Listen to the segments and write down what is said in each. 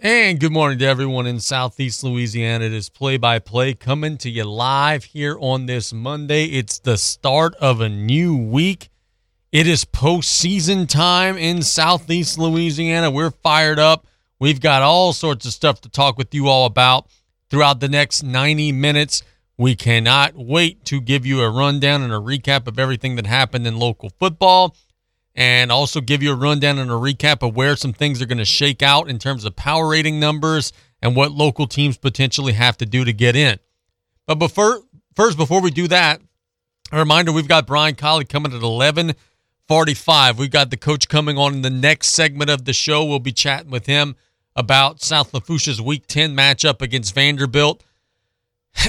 And good morning to everyone in Southeast Louisiana. It is play by play coming to you live here on this Monday. It's the start of a new week. It is postseason time in Southeast Louisiana. We're fired up. We've got all sorts of stuff to talk with you all about throughout the next 90 minutes. We cannot wait to give you a rundown and a recap of everything that happened in local football and also give you a rundown and a recap of where some things are going to shake out in terms of power rating numbers and what local teams potentially have to do to get in. But before first, before we do that, a reminder: we've got Brian Callais coming at eleven forty-five. We've got the coach coming on in the next segment of the show. We'll be chatting with him about South Lafourche's Week Ten matchup against Vanderbilt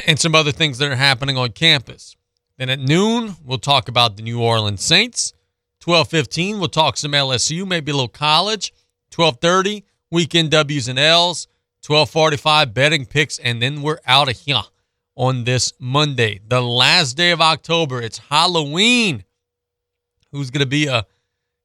and some other things that are happening on campus. Then at noon, we'll talk about the New Orleans Saints. 12:15 we'll talk some LSU, maybe a little college. 12:30 weekend W's and L's. 12:45 betting picks and then we're out of here on this Monday, the last day of October. It's Halloween. Who's going to be a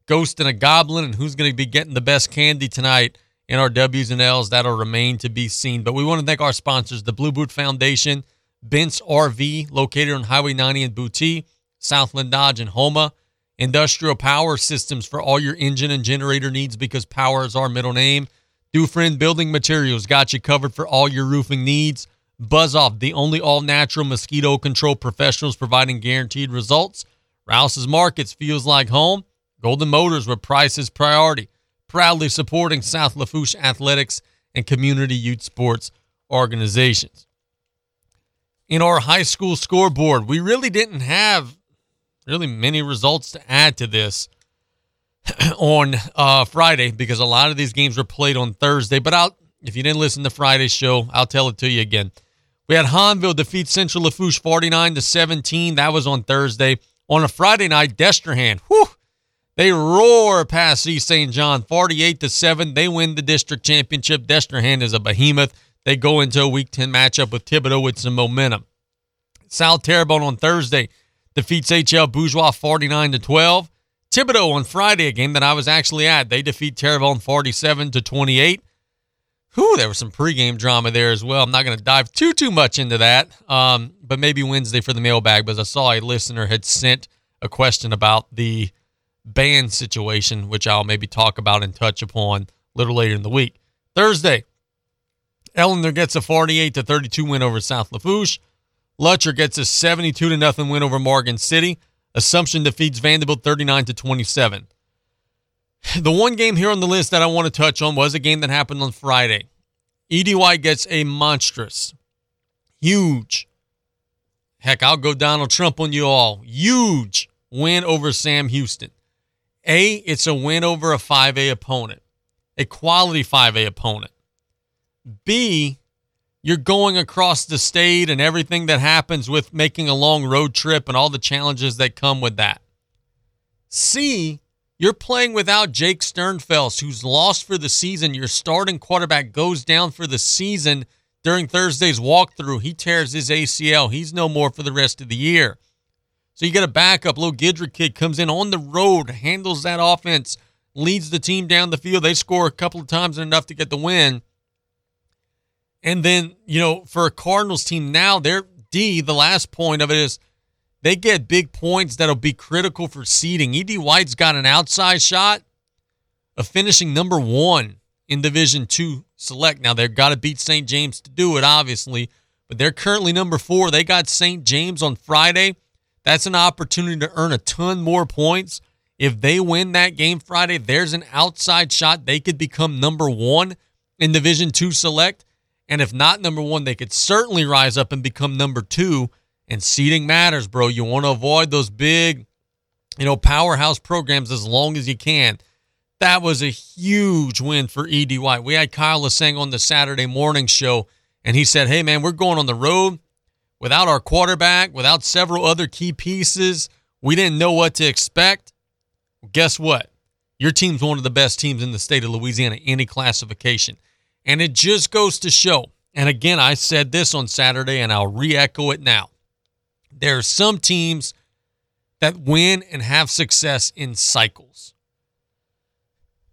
ghost and a goblin and who's going to be getting the best candy tonight in our W's and L's that'll remain to be seen. But we want to thank our sponsors, the Blue Boot Foundation, Bent's RV located on Highway 90 in Boutte, Southland Dodge and Houma industrial power systems for all your engine and generator needs because power is our middle name. Dufresne Building Materials got you covered for all your roofing needs. Buzz Off, the only all natural mosquito control professionals providing guaranteed results. Rouse's Markets feels like home. Golden Motors, where price is priority. Proudly supporting South Lafourche athletics and community youth sports organizations. In our high school scoreboard, we really didn't have really many results to add to this on uh, Friday because a lot of these games were played on Thursday. But I'll, if you didn't listen to Friday's show, I'll tell it to you again. We had Hahnville defeat Central Lafourche 49 to 17. That was on Thursday. On a Friday night, Destrehan, whew, they roar past East St. John 48 to 7. They win the district championship. Destrehan is a behemoth. They go into a week 10 matchup with Thibodaux with some momentum. South Terrebonne on Thursday defeats HL Bourgeois 49 to 12. Thibodaux on Friday, a game that I was actually at, they defeat Terrebonne 47 to 28. Whew, there was some pregame drama there as well. I'm not going to dive too too much into that, um, but maybe Wednesday for the mailbag. Because I saw a listener had sent a question about the band situation, which I'll maybe talk about and touch upon a little later in the week. Thursday, Ellender gets a 48 to 32 win over South Lafourche. Lutcher gets a 72 to nothing win over Morgan City. Assumption defeats Vanderbilt 39 to 27. The one game here on the list that I want to touch on was a game that happened on Friday. EDY gets a monstrous, huge, heck, I'll go Donald Trump on you all, huge win over Sam Houston. A, it's a win over a 5A opponent, a quality 5A opponent. B, you're going across the state and everything that happens with making a long road trip and all the challenges that come with that. C, you're playing without Jake Sternfels, who's lost for the season. Your starting quarterback goes down for the season during Thursday's walkthrough. He tears his ACL. He's no more for the rest of the year. So you get a backup. Little Gidrick kid comes in on the road, handles that offense, leads the team down the field. They score a couple of times enough to get the win. And then, you know, for a Cardinals team now, their D, the last point of it is they get big points that'll be critical for seeding. ED White's got an outside shot of finishing number one in Division Two select. Now they've got to beat St. James to do it, obviously, but they're currently number four. They got St. James on Friday. That's an opportunity to earn a ton more points. If they win that game Friday, there's an outside shot. They could become number one in Division Two select. And if not number one, they could certainly rise up and become number two. And seeding matters, bro. You want to avoid those big, you know, powerhouse programs as long as you can. That was a huge win for ED White. We had Kyle Lasang on the Saturday morning show, and he said, Hey, man, we're going on the road without our quarterback, without several other key pieces. We didn't know what to expect. Guess what? Your team's one of the best teams in the state of Louisiana, any classification. And it just goes to show, and again, I said this on Saturday and I'll re echo it now. There are some teams that win and have success in cycles.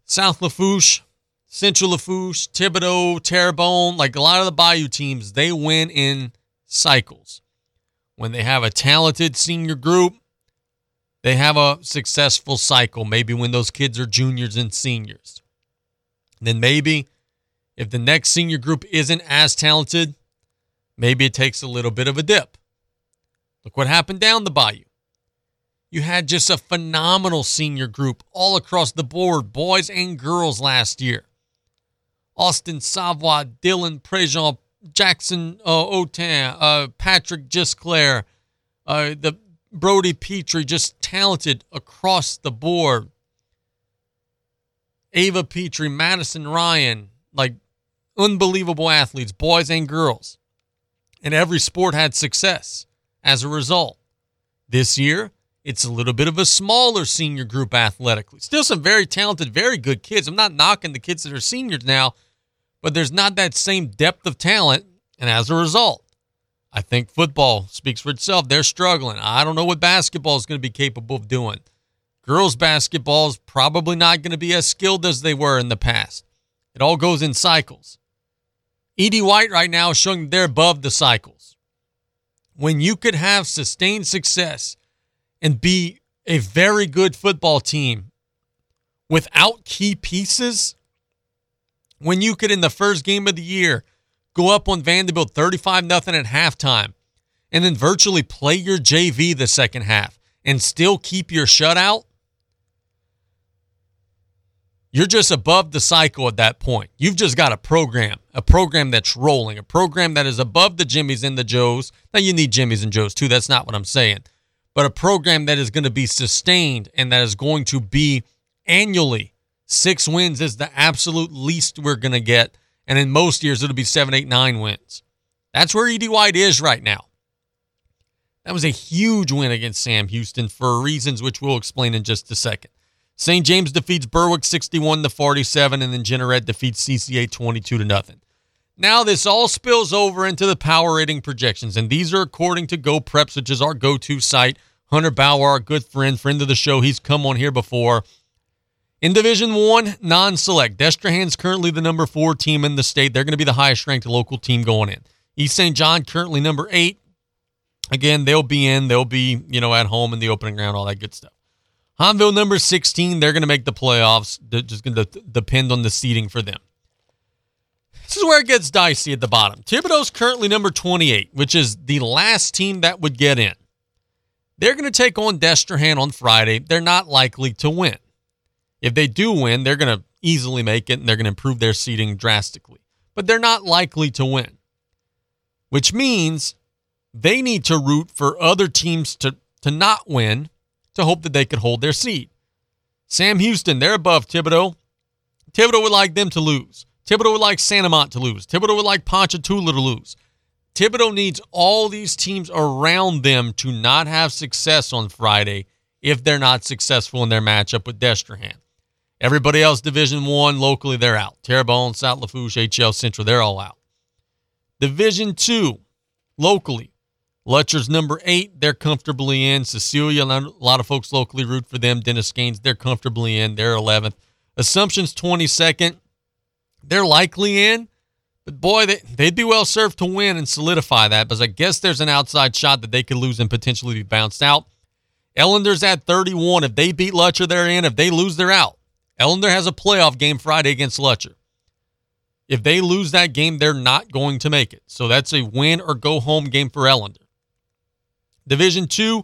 South Lafourche, Central Lafourche, Thibodaux, Terrebonne, like a lot of the Bayou teams, they win in cycles. When they have a talented senior group, they have a successful cycle, maybe when those kids are juniors and seniors. then maybe if the next senior group isn't as talented, maybe it takes a little bit of a dip. Look what happened down the bayou. You had just a phenomenal senior group all across the board, boys and girls last year. Austin Savoy, Dylan Prejean, Jackson uh, Otain, uh, Patrick Gisclair, uh, the Brody Petrie, just talented across the board. Ava Petrie, Madison Ryan, like unbelievable athletes, boys and girls. And every sport had success as a result. This year, it's a little bit of a smaller senior group athletically. Still some very talented, very good kids. I'm not knocking the kids that are seniors now, but there's not that same depth of talent. And as a result, I think football speaks for itself. They're struggling. I don't know what basketball is going to be capable of doing. Girls basketball is probably not going to be as skilled as they were in the past. It all goes in cycles. Ed White right now is showing they're above the cycles. When you could have sustained success and be a very good football team without key pieces, when you could in the first game of the year go up on Vanderbilt 35 nothing at halftime and then virtually play your JV the second half and still keep your shutout, you're just above the cycle at that point. You've just got a program, a program that's rolling, a program that is above the Jimmies and the Joes. Now, you need Jimmies and Joes too. That's not what I'm saying. But a program that is going to be sustained and that is going to be annually. Six wins is the absolute least we're going to get and in most years, it'll be seven, eight, nine wins. That's where Ed White is right now. That was a huge win against Sam Houston for reasons which we'll explain in just a second. St. James defeats Berwick 61 to 47, and then Jeanerette defeats CCA 22 to nothing. Now this all spills over into the power rating projections, and these are according to GeauxPreps, which is our go-to site. Hunter Bauer, our good friend, friend of the show, he's come on here before. In Division One, non-select, Destrehan's currently the number four team in the state. They're going to be the highest ranked local team going in. East St. John currently number eight. Again, they'll be in. They'll be you know at home in the opening round, all that good stuff. Hahnville number 16. They're going to make the playoffs. They're just going to depend on the seeding for them. This is where it gets dicey at the bottom. Thibodaux's currently number 28, which is the last team that would get in. They're going to take on Destrehan on Friday. They're not likely to win. If they do win, they're going to easily make it and they're going to improve their seating drastically. But they're not likely to win, which means they need to root for other teams to, to not win to hope that they could hold their seat. Sam Houston, they're above Thibodaux. Thibodaux would like them to lose. Thibodaux would like St. Amant to lose. Thibodaux would like Ponchatoula to lose. Thibodaux needs all these teams around them to not have success on Friday if they're not successful in their matchup with Destrehan. Everybody else, Division One, locally, they're out. Terrebonne, South Lafourche, HL Central, they're all out. Division Two, locally, Lutcher's number eight, they're comfortably in. Cecilia, a lot of folks locally root for them. Dennis Gaines, they're comfortably in. They're 11th. Assumption's 22nd. They're likely in, but boy, they, they'd be well served to win and solidify that because I guess there's an outside shot that they could lose and potentially be bounced out. Ellender's at 31. If they beat Lutcher, they're in. If they lose, they're out. Ellender has a playoff game Friday against Lutcher. If they lose that game, they're not going to make it. So that's a win or go home game for Ellender. Division two,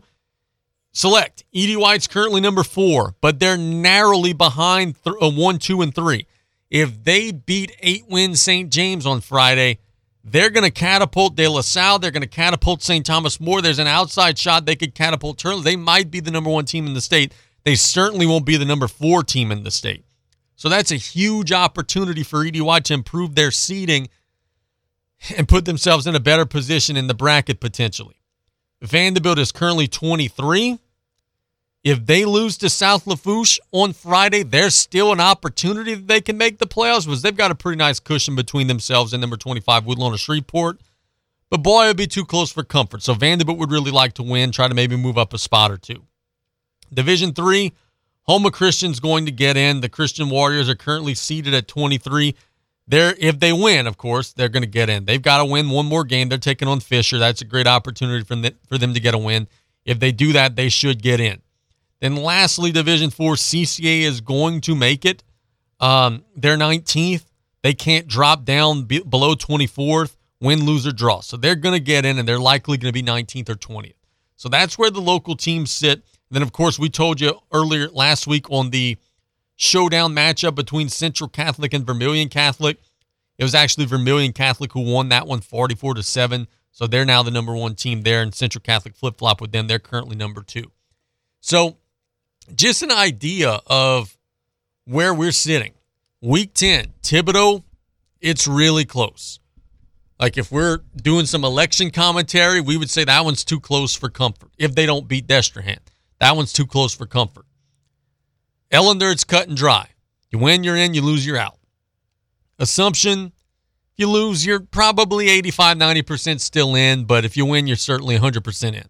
select. Ed White's currently number four, but they're narrowly behind th- uh, one, two, and three. If they beat eight wins St. James on Friday, they're going to catapult De La Salle. They're going to catapult St. Thomas More. There's an outside shot they could catapult Turner. They might be the number one team in the state. They certainly won't be the number four team in the state. So that's a huge opportunity for Ed White to improve their seeding and put themselves in a better position in the bracket potentially. Vanderbilt is currently 23. If they lose to South Lafourche on Friday, there's still an opportunity that they can make the playoffs because they've got a pretty nice cushion between themselves and number 25 Woodlawn or Shreveport. But boy, it would be too close for comfort. So Vanderbilt would really like to win, try to maybe move up a spot or two. Division three, Houma Christian's going to get in. The Christian Warriors are currently seated at 23. They're if they win, of course, they're going to get in. They've got to win one more game. They're taking on Fisher. That's a great opportunity for them, for them to get a win. If they do that, they should get in. Then lastly, Division Four CCA is going to make it. Um, they're 19th. They can't drop down be, below 24th, win, lose, or draw. So they're going to get in, and they're likely going to be 19th or 20th. So that's where the local teams sit. Then, of course, we told you earlier last week on the showdown matchup between Central Catholic and Vermilion Catholic. It was actually Vermilion Catholic who won that one 44 to 7. So they're now the number one team there, and Central Catholic flip flop with them. They're currently number two. So just an idea of where we're sitting. Week 10, Thibodaux, it's really close. Like if we're doing some election commentary, we would say that one's too close for comfort. If they don't beat Destrehan, that one's too close for comfort. Ellender, it's cut and dry. You win, you're in. You lose, you're out. Assumption, you lose, you're probably 85, 90% still in, but if you win, you're certainly 100% in.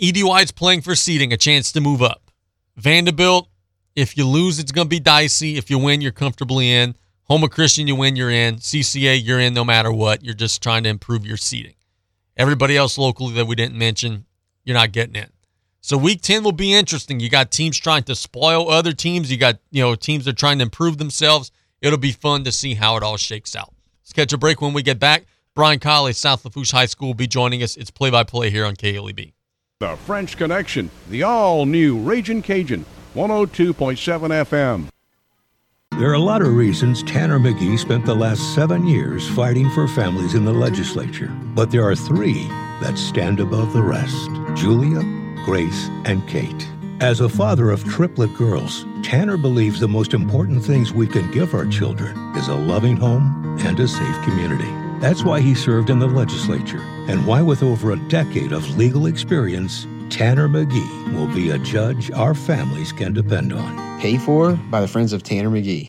ED White's playing for seeding, a chance to move up. Vanderbilt, if you lose, it's going to be dicey. If you win, you're comfortably in. Houma Christian, you win, you're in. CCA, you're in no matter what. You're just trying to improve your seating. Everybody else locally that we didn't mention, you're not getting in. So week 10 will be interesting. You got teams trying to spoil other teams. You got, you know, teams that are trying to improve themselves. It'll be fun to see how it all shakes out. Let's catch a break when we get back. Brian Callais, South Lafourche High School, will be joining us. It's play by play here on KLEB. The French Connection, the all new Raging Cajun, 102.7 FM. There are a lot of reasons Tanner McGee spent the last seven years fighting for families in the legislature, but there are three that stand above the rest Julia, Grace, and Kate. As a father of triplet girls, Tanner believes the most important things we can give our children is a loving home and a safe community. That's why he served in the legislature, and why, with over a decade of legal experience, Tanner McGee will be a judge our families can depend on. Paid for by the Friends of Tanner McGee.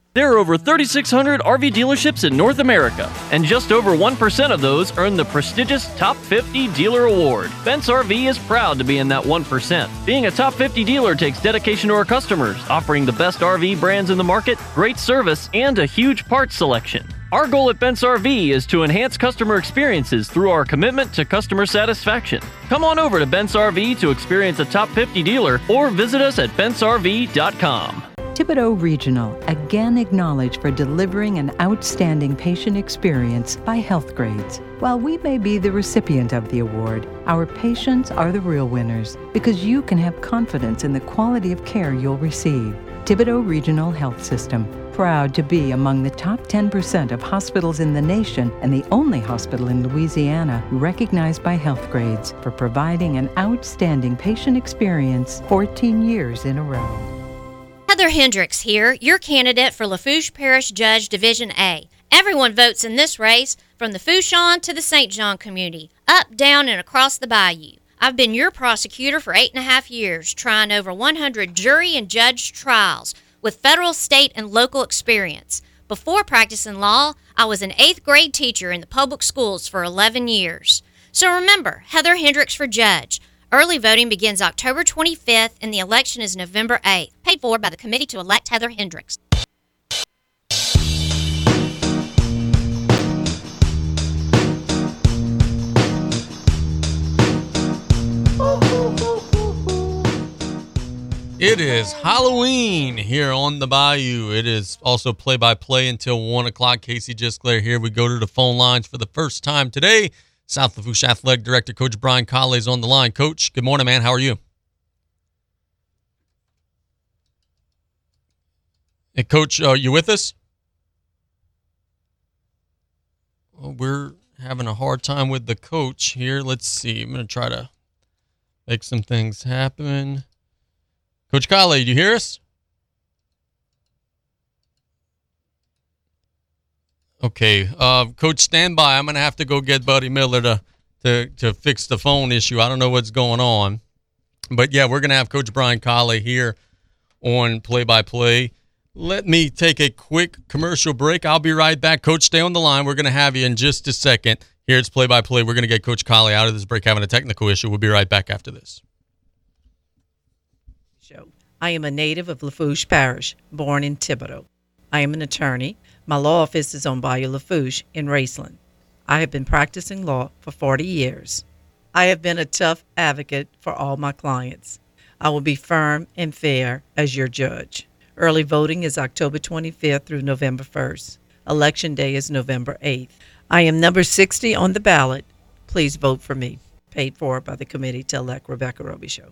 There are over 3,600 RV dealerships in North America, and just over 1% of those earn the prestigious Top 50 Dealer Award. Bent's RV is proud to be in that 1%. Being a Top 50 dealer takes dedication to our customers, offering the best RV brands in the market, great service, and a huge parts selection. Our goal at Bent's RV is to enhance customer experiences through our commitment to customer satisfaction. Come on over to Bent's RV to experience a top 50 dealer or visit us at bentsrv.com. Thibodaux Regional, again acknowledged for delivering an outstanding patient experience by Health Grades. While we may be the recipient of the award, our patients are the real winners because you can have confidence in the quality of care you'll receive. Thibodaux Regional Health System, proud to be among the top 10% of hospitals in the nation and the only hospital in Louisiana recognized by Health Grades for providing an outstanding patient experience 14 years in a row. Heather Hendricks here, your candidate for Lafourche Parish Judge Division A. Everyone votes in this race, from the Fourchon to the St. John community, up, down, and across the bayou. I've been your prosecutor for eight and a half years, trying over 100 jury and judge trials with federal, state, and local experience. Before practicing law, I was an eighth grade teacher in the public schools for 11 years. So remember, Heather Hendricks for judge. Early voting begins October 25th and the election is November 8th. Paid for by the committee to elect Heather Hendricks. It is Halloween here on the Bayou. It is also play by play until 1 o'clock. Casey Gisclair here. We go to the phone lines for the first time today. South Lafourche Athletic Director Coach Brian Callais is on the line. Coach, good morning, man. How are you? Hey, Coach, are you with us? Well, we're having a hard time with the coach here. Let's see. I'm going to try to make some things happen. Coach Callais, do you hear us? Okay, uh, Coach, stand by. I'm going to have to go get Buddy Miller to, to, to fix the phone issue. I don't know what's going on. But yeah, we're going to have Coach Brian Callais here on play by play. Let me take a quick commercial break. I'll be right back. Coach, stay on the line. We're going to have you in just a second. Here it's play by play. We're going to get Coach Callais out of this break having a technical issue. We'll be right back after this. I am a native of Lafourche Parish, born in Thibodaux. I am an attorney. My law office is on Bayou Lafourche in Raceland. I have been practicing law for 40 years. I have been a tough advocate for all my clients. I will be firm and fair as your judge. Early voting is October 25th through November 1st. Election day is November 8th. I am number 60 on the ballot. Please vote for me. Paid for by the committee to elect Rebecca Robichaux.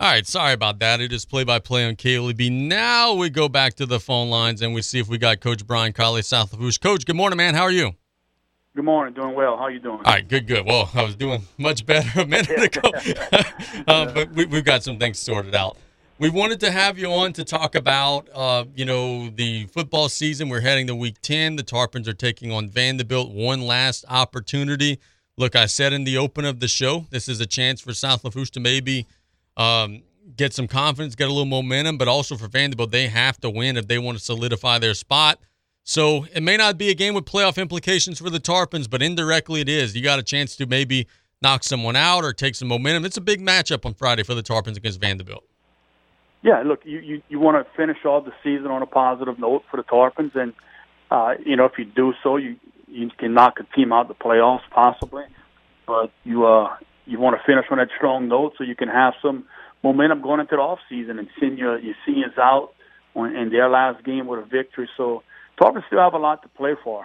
All right, sorry about that. It is play by play on KLEB. Now we go back to the phone lines and we see if we got Coach Brian Callais, South Lafourche. Coach, good morning, man. How are you? Good morning. Doing well. How you doing? All right, good, good. Well, I was doing much better a minute ago, uh, but we, have got some things sorted out. We wanted to have you on to talk about, uh, you know, the football season. We're heading to Week Ten. The Tarpons are taking on Vanderbilt. One last opportunity. Look, I said in the open of the show, this is a chance for South Lafourche to maybe um, get some confidence, get a little momentum, but also for Vanderbilt, they have to win if they want to solidify their spot. So it may not be a game with playoff implications for the Tarpons, but indirectly it is. You got a chance to maybe knock someone out or take some momentum. It's a big matchup on Friday for the Tarpons against Vanderbilt. Yeah, look, you you, you want to finish off the season on a positive note for the Tarpons, and uh, you know if you do so, you you can knock a team out the playoffs possibly, but you uh you want to finish on that strong note so you can have some momentum going into the off season and send your your seniors out on, in their last game with a victory. So Tarpons still have a lot to play for.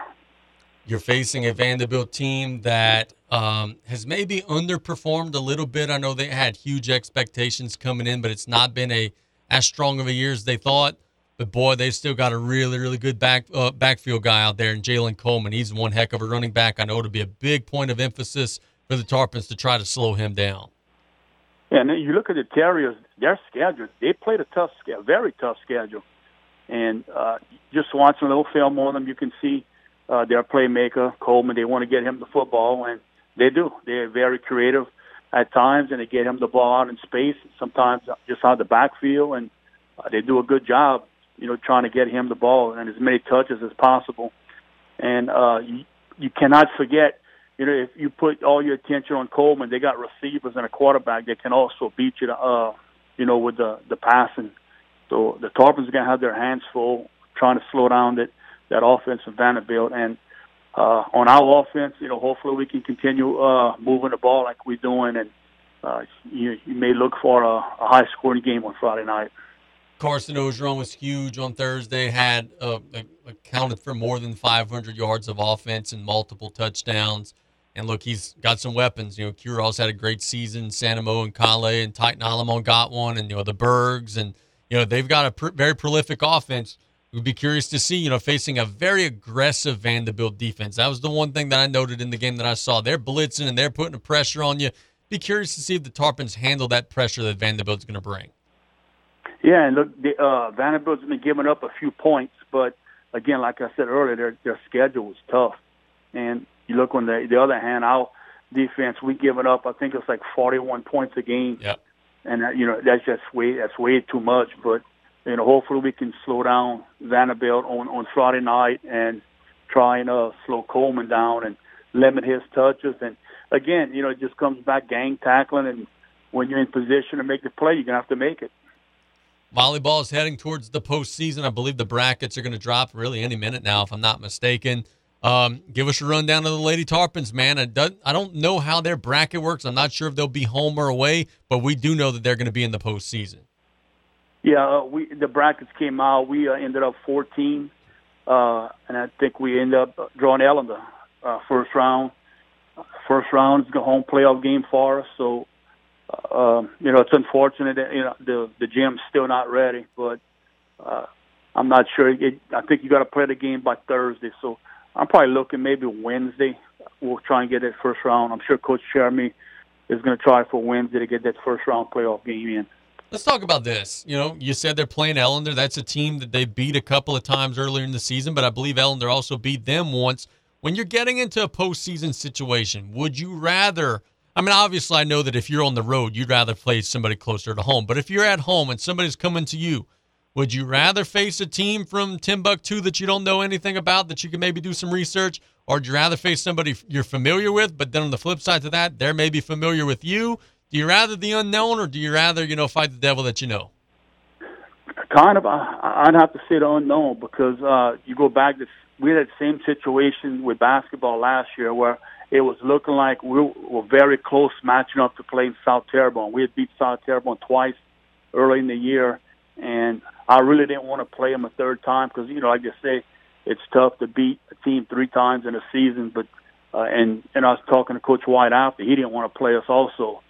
You're facing a Vanderbilt team that um, has maybe underperformed a little bit. I know they had huge expectations coming in, but it's not been a as strong of a year as they thought. But boy, they've still got a really, really good back uh, backfield guy out there, and Jalen Coleman. He's one heck of a running back. I know it'll be a big point of emphasis for the Tarpons to try to slow him down. And then you look at the Terriers, their schedule, they played a tough schedule, very tough schedule. And uh, just watching a little film on them, you can see uh, their playmaker, Coleman, they want to get him the football, and they do. They're very creative at times, and they get him the ball out in space, sometimes just out the backfield, and uh, they do a good job, you know, trying to get him the ball and as many touches as possible. And uh, you, you cannot forget you know, if you put all your attention on Coleman, they got receivers and a quarterback that can also beat you, to, uh, you know, with the the passing. So the Tarpons are going to have their hands full trying to slow down that that offense of Vanderbilt. And uh, on our offense, you know, hopefully we can continue uh, moving the ball like we're doing, and uh, you, you may look for a, a high scoring game on Friday night. Carson Orgeron was huge on Thursday. Had uh, accounted for more than 500 yards of offense and multiple touchdowns And look, he's got some weapons. You know, Cural's had a great season. Santamo and Kale and Titan Alamo got one, and you know the Bergs, and you know they've got a pr- very prolific offense. We'd be curious to see, you know, facing a very aggressive Vanderbilt defense. That was the one thing that I noted in the game that I saw. They're blitzing and they're putting pressure on you. Be curious to see if the Tarpons handle that pressure that Vanderbilt's going to bring. Yeah, and look, the, uh, Vanderbilt's been giving up a few points, but again, like I said earlier, their their schedule was tough. And you look on the the other hand, our defense, we given up. I think it's like 41 points a game. Yeah. And uh, you know that's just way that's way too much. But you know, hopefully we can slow down Vanderbilt on on Friday night and try and uh, slow Coleman down and limit his touches. And again, you know, it just comes back gang tackling, and when you're in position to make the play, you're gonna have to make it. Volleyball is heading towards the postseason. I believe the brackets are going to drop really any minute now, if I'm not mistaken. Um, give us a rundown of the Lady Tarpons, man. I don't, I don't know how their bracket works. I'm not sure if they'll be home or away, but we do know that they're going to be in the postseason. Yeah, uh, we the brackets came out. We uh, ended up 14, uh, and I think we ended up drawing Ellender uh, first round. First round is the home playoff game for us, so uh, you know, it's unfortunate that you know the the gym's still not ready, but uh, I'm not sure. It, I think you got to play the game by Thursday, so I'm probably looking maybe Wednesday. We'll try and get that first round. I'm sure Coach Jeremy is going to try for Wednesday to get that first round playoff game in. Let's talk about this. You know, you said they're playing Ellender. That's a team that they beat a couple of times earlier in the season, but I believe Ellender also beat them once. When you're getting into a postseason situation, would you rather? I mean, obviously, I know that if you're on the road, you'd rather play somebody closer to home. But if you're at home and somebody's coming to you, would you rather face a team from Timbuktu that you don't know anything about, that you can maybe do some research, or would you rather face somebody you're familiar with, but then on the flip side to that, they're maybe familiar with you? Do you rather the unknown, or do you rather you know fight the devil that you know? Kind of, I, I'd have to say the unknown because uh, you go back to we had the same situation with basketball last year where it was looking like we were very close matching up to play in South Terrebonne. We had beat South Terrebonne twice early in the year, and I really didn't want to play them a third time because you know, like I say, it's tough to beat a team three times in a season. But uh, and and I was talking to Coach White after he didn't want to play us also.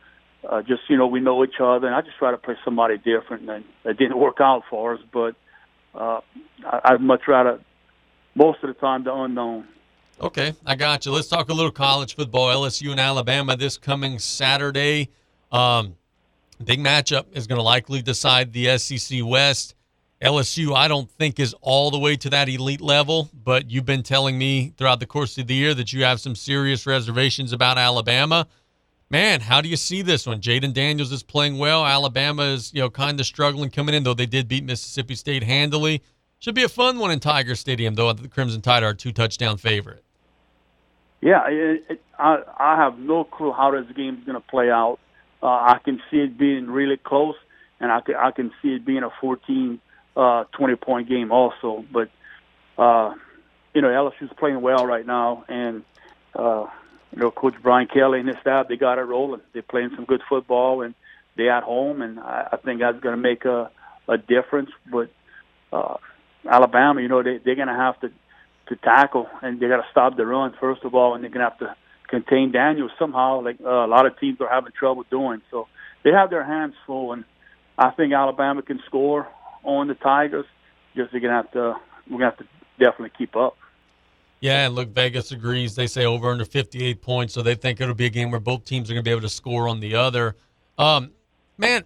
Uh, just you know, we know each other, and I just try to play somebody different, and it didn't work out for us. But uh, I, I'd much rather most of the time the unknown. Okay, I got you. Let's talk a little college football. LSU and Alabama this coming Saturday. Um, big matchup is going to likely decide the SEC West. LSU, I don't think is all the way to that elite level, but you've been telling me throughout the course of the year that you have some serious reservations about Alabama. Man, how do you see this one? Jayden Daniels is playing well. Alabama is, you know, kind of struggling coming in, though they did beat Mississippi State handily. Should be a fun one in Tiger Stadium, though. The Crimson Tide are two touchdown favorite. Yeah, it, it, I I have no clue how this game's going to play out. Uh, I can see it being really close, and I can I can see it being a 14, uh, 20 point game also. But uh, you know, LSU's playing well right now, and uh, you know, Coach Brian Kelly and his staff they got it rolling. They're playing some good football, and they're at home, and I, I think that's going to make a a difference. But uh, Alabama, you know, they they're going to have to to tackle, and they got to stop the run first of all, and they're going to have to contain Daniel somehow, like uh, a lot of teams are having trouble doing. So they have their hands full, and I think Alabama can score on the Tigers. Just they're gonna have to we're gonna have to definitely keep up. Yeah, and look, Vegas agrees. They say over under 58 points, so they think it'll be a game where both teams are going to be able to score on the other. Um, man,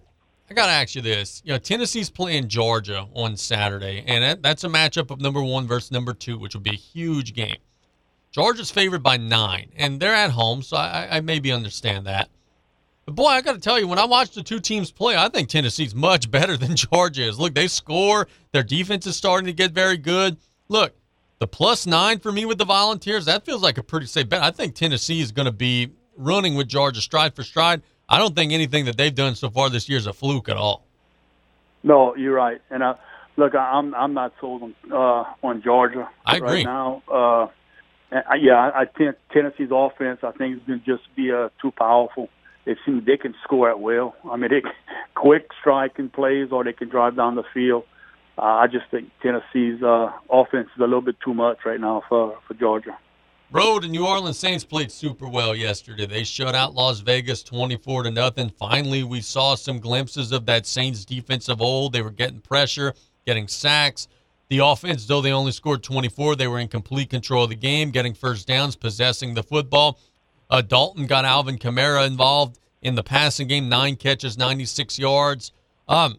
I got to ask you this. You know, Tennessee's playing Georgia on Saturday, and that's a matchup of number one versus number two, which will be a huge game. Georgia's favored by nine, and they're at home, so I, I maybe understand that. But boy, I got to tell you, when I watch the two teams play, I think Tennessee's much better than Georgia is. Look, they score. Their defense is starting to get very good. Look, the plus nine for me with the Volunteers, that feels like a pretty safe bet. I think Tennessee is going to be running with Georgia stride for stride. I don't think anything that they've done so far this year is a fluke at all. No, you're right. And uh, look, I'm I'm not sold on uh, on Georgia I agree. right now. Uh, I, yeah, I think Tennessee's offense I think is going to just be uh, too powerful. It seems they can score at will. I mean, they quick striking plays or they can drive down the field. Uh, I just think Tennessee's uh, offense is a little bit too much right now for for Georgia. Bro, the New Orleans Saints played super well yesterday. They shut out Las Vegas 24 to nothing. Finally, we saw some glimpses of that Saints defense of old. They were getting pressure, getting sacks. The offense, though they only scored 24, they were in complete control of the game, getting first downs, possessing the football. Uh, Dalton got Alvin Kamara involved in the passing game, nine catches, 96 yards. Um,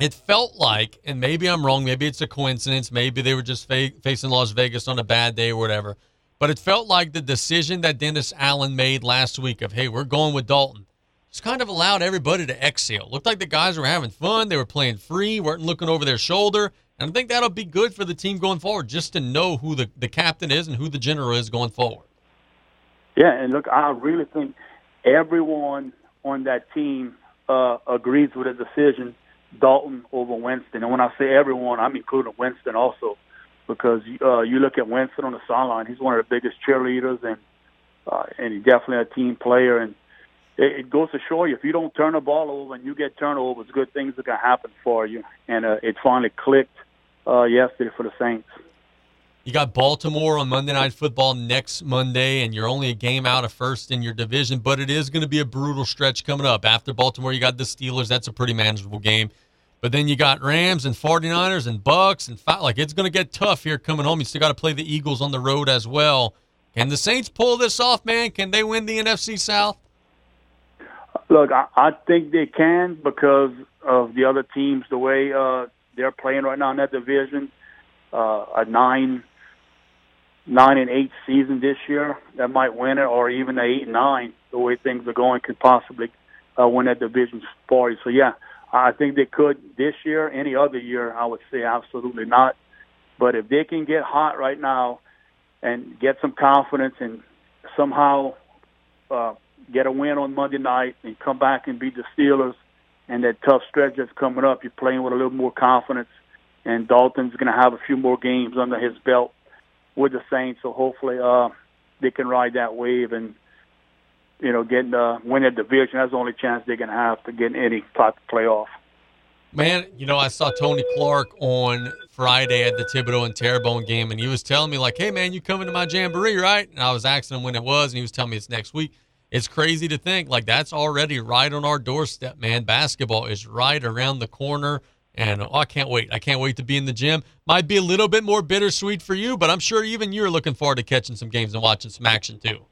it felt like, and maybe I'm wrong, maybe it's a coincidence, maybe they were just fa- facing Las Vegas on a bad day or whatever but it felt like the decision that Dennis Allen made last week of, hey, we're going with Dalton, just kind of allowed everybody to exhale. Looked like the guys were having fun. They were playing free, weren't looking over their shoulder. And I think that'll be good for the team going forward, just to know who the, the captain is and who the general is going forward. Yeah, and look, I really think everyone on that team uh, agrees with the decision, Dalton over Winston. And when I say everyone, I'm including Winston also because uh, you look at Winston on the sideline; he's one of the biggest cheerleaders, and uh, and he's definitely a team player. And it, it goes to show you if you don't turn the ball over and you get turnovers, good things are going to happen for you. And uh, it finally clicked uh, yesterday for the Saints. You got Baltimore on Monday Night Football next Monday, and you're only a game out of first in your division, but it is going to be a brutal stretch coming up. After Baltimore, you got the Steelers. That's a pretty manageable game. But then you got Rams and 49ers and Bucks and like it's going to get tough here coming home. You still got to play the Eagles on the road as well. Can the Saints pull this off, man? Can they win the NFC South? Look, I, I think they can because of the other teams, the way uh, they're playing right now in that division. Uh, a nine, nine and eight season this year that might win it, or even a eight and nine. The way things are going, could possibly uh, win that division for you. So yeah, I think they could this year. Any other year, I would say absolutely not. But if they can get hot right now and get some confidence and somehow uh, get a win on Monday night and come back and beat the Steelers and that tough stretch that's coming up, you're playing with a little more confidence. And Dalton's going to have a few more games under his belt with the Saints, so hopefully uh, they can ride that wave and – you know, getting uh, win a division. That's the only chance they're going to have to get any type of playoff. Man, you know, I saw Tony Clark on Friday at the Thibodaux and Terrebonne game, and he was telling me, like, hey, man, you coming to my jamboree, right? And I was asking him when it was, and he was telling me it's next week. It's crazy to think, like, that's already right on our doorstep, man. Basketball is right around the corner. And oh, I can't wait. I can't wait to be in the gym. Might be a little bit more bittersweet for you, but I'm sure even you're looking forward to catching some games and watching some action, too.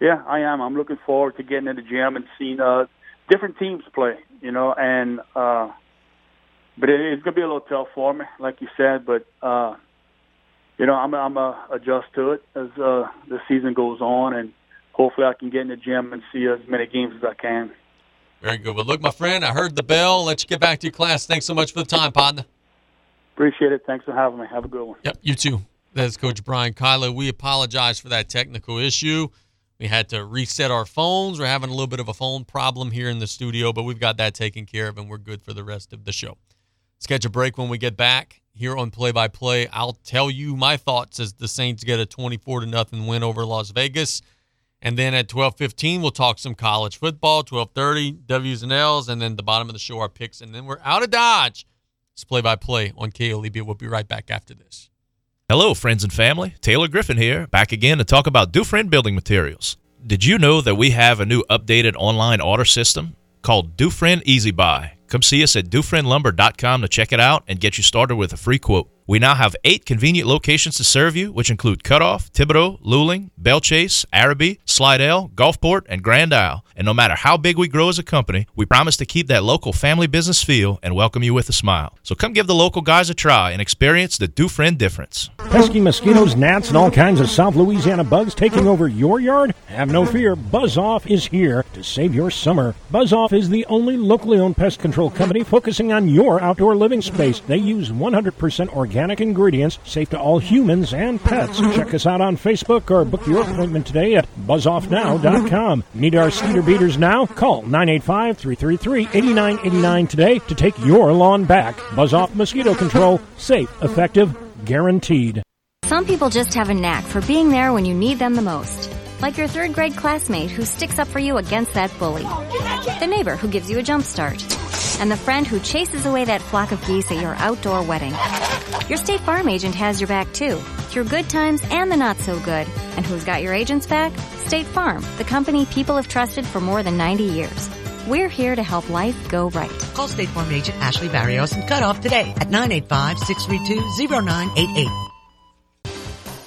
Yeah, I am. I'm looking forward to getting in the gym and seeing uh, different teams play. You know, and uh, but it, it's gonna be a little tough for me, like you said. But uh, you know, I'm I'm uh, adjust to it as uh, the season goes on, and hopefully I can get in the gym and see as many games as I can. Very good. Well, look, my friend, I heard the bell. Let's get back to your class. Thanks so much for the time, partner. Appreciate it. Thanks for having me. Have a good one. Yep, you too. That's Coach Brian Callais. We apologize for that technical issue. We had to reset our phones. We're having a little bit of a phone problem here in the studio, but we've got that taken care of and we're good for the rest of the show. Let's catch a break when we get back here on play by play. I'll tell you my thoughts as the Saints get a 24 to nothing win over Las Vegas. And then at 12:15 we'll talk some college football, 12:30 W's and L's and then the bottom of the show our picks and then we're out of Dodge. It's play by play on KLEB. We'll be right back after this. Hello, friends and family. Taylor Griffin here, back again to talk about Dufresne Building Materials. Did you know that we have a new updated online order system called Dufresne Easy Buy? Come see us at DufresneLumber.com to check it out and get you started with a free quote. We now have eight convenient locations to serve you, which include Cutoff, Thibodaux, Luling, Belle Chasse, Arabi, Slidell, Gulfport, and Grand Isle. And no matter how big we grow as a company, we promise to keep that local family business feel and welcome you with a smile. So come give the local guys a try and experience the Dufresne difference. Pesky mosquitoes, gnats, and all kinds of South Louisiana bugs taking over your yard? Have no fear, Buzz Off is here to save your summer. Buzz Off is the only locally owned pest control company focusing on your outdoor living space. They use 100% organic organic ingredients, safe to all humans and pets. Mm-hmm. Check us out on Facebook or book your appointment today at buzzoffnow.com. Need our cedar beaters now? Call 985-333-8989 today to take your lawn back. Buzz Off Mosquito Control. Safe, effective, guaranteed. Some people just have a knack for being there when you need them the most. Like your third grade classmate who sticks up for you against that bully. The neighbor who gives you a jump start and the friend who chases away that flock of geese at your outdoor wedding. Your State Farm agent has your back too, through good times and the not so good. And who's got your agent's back? State Farm, the company people have trusted for more than 90 years. We're here to help life go right. Call State Farm agent Ashley Barrios and cut off today at 985-632-0988.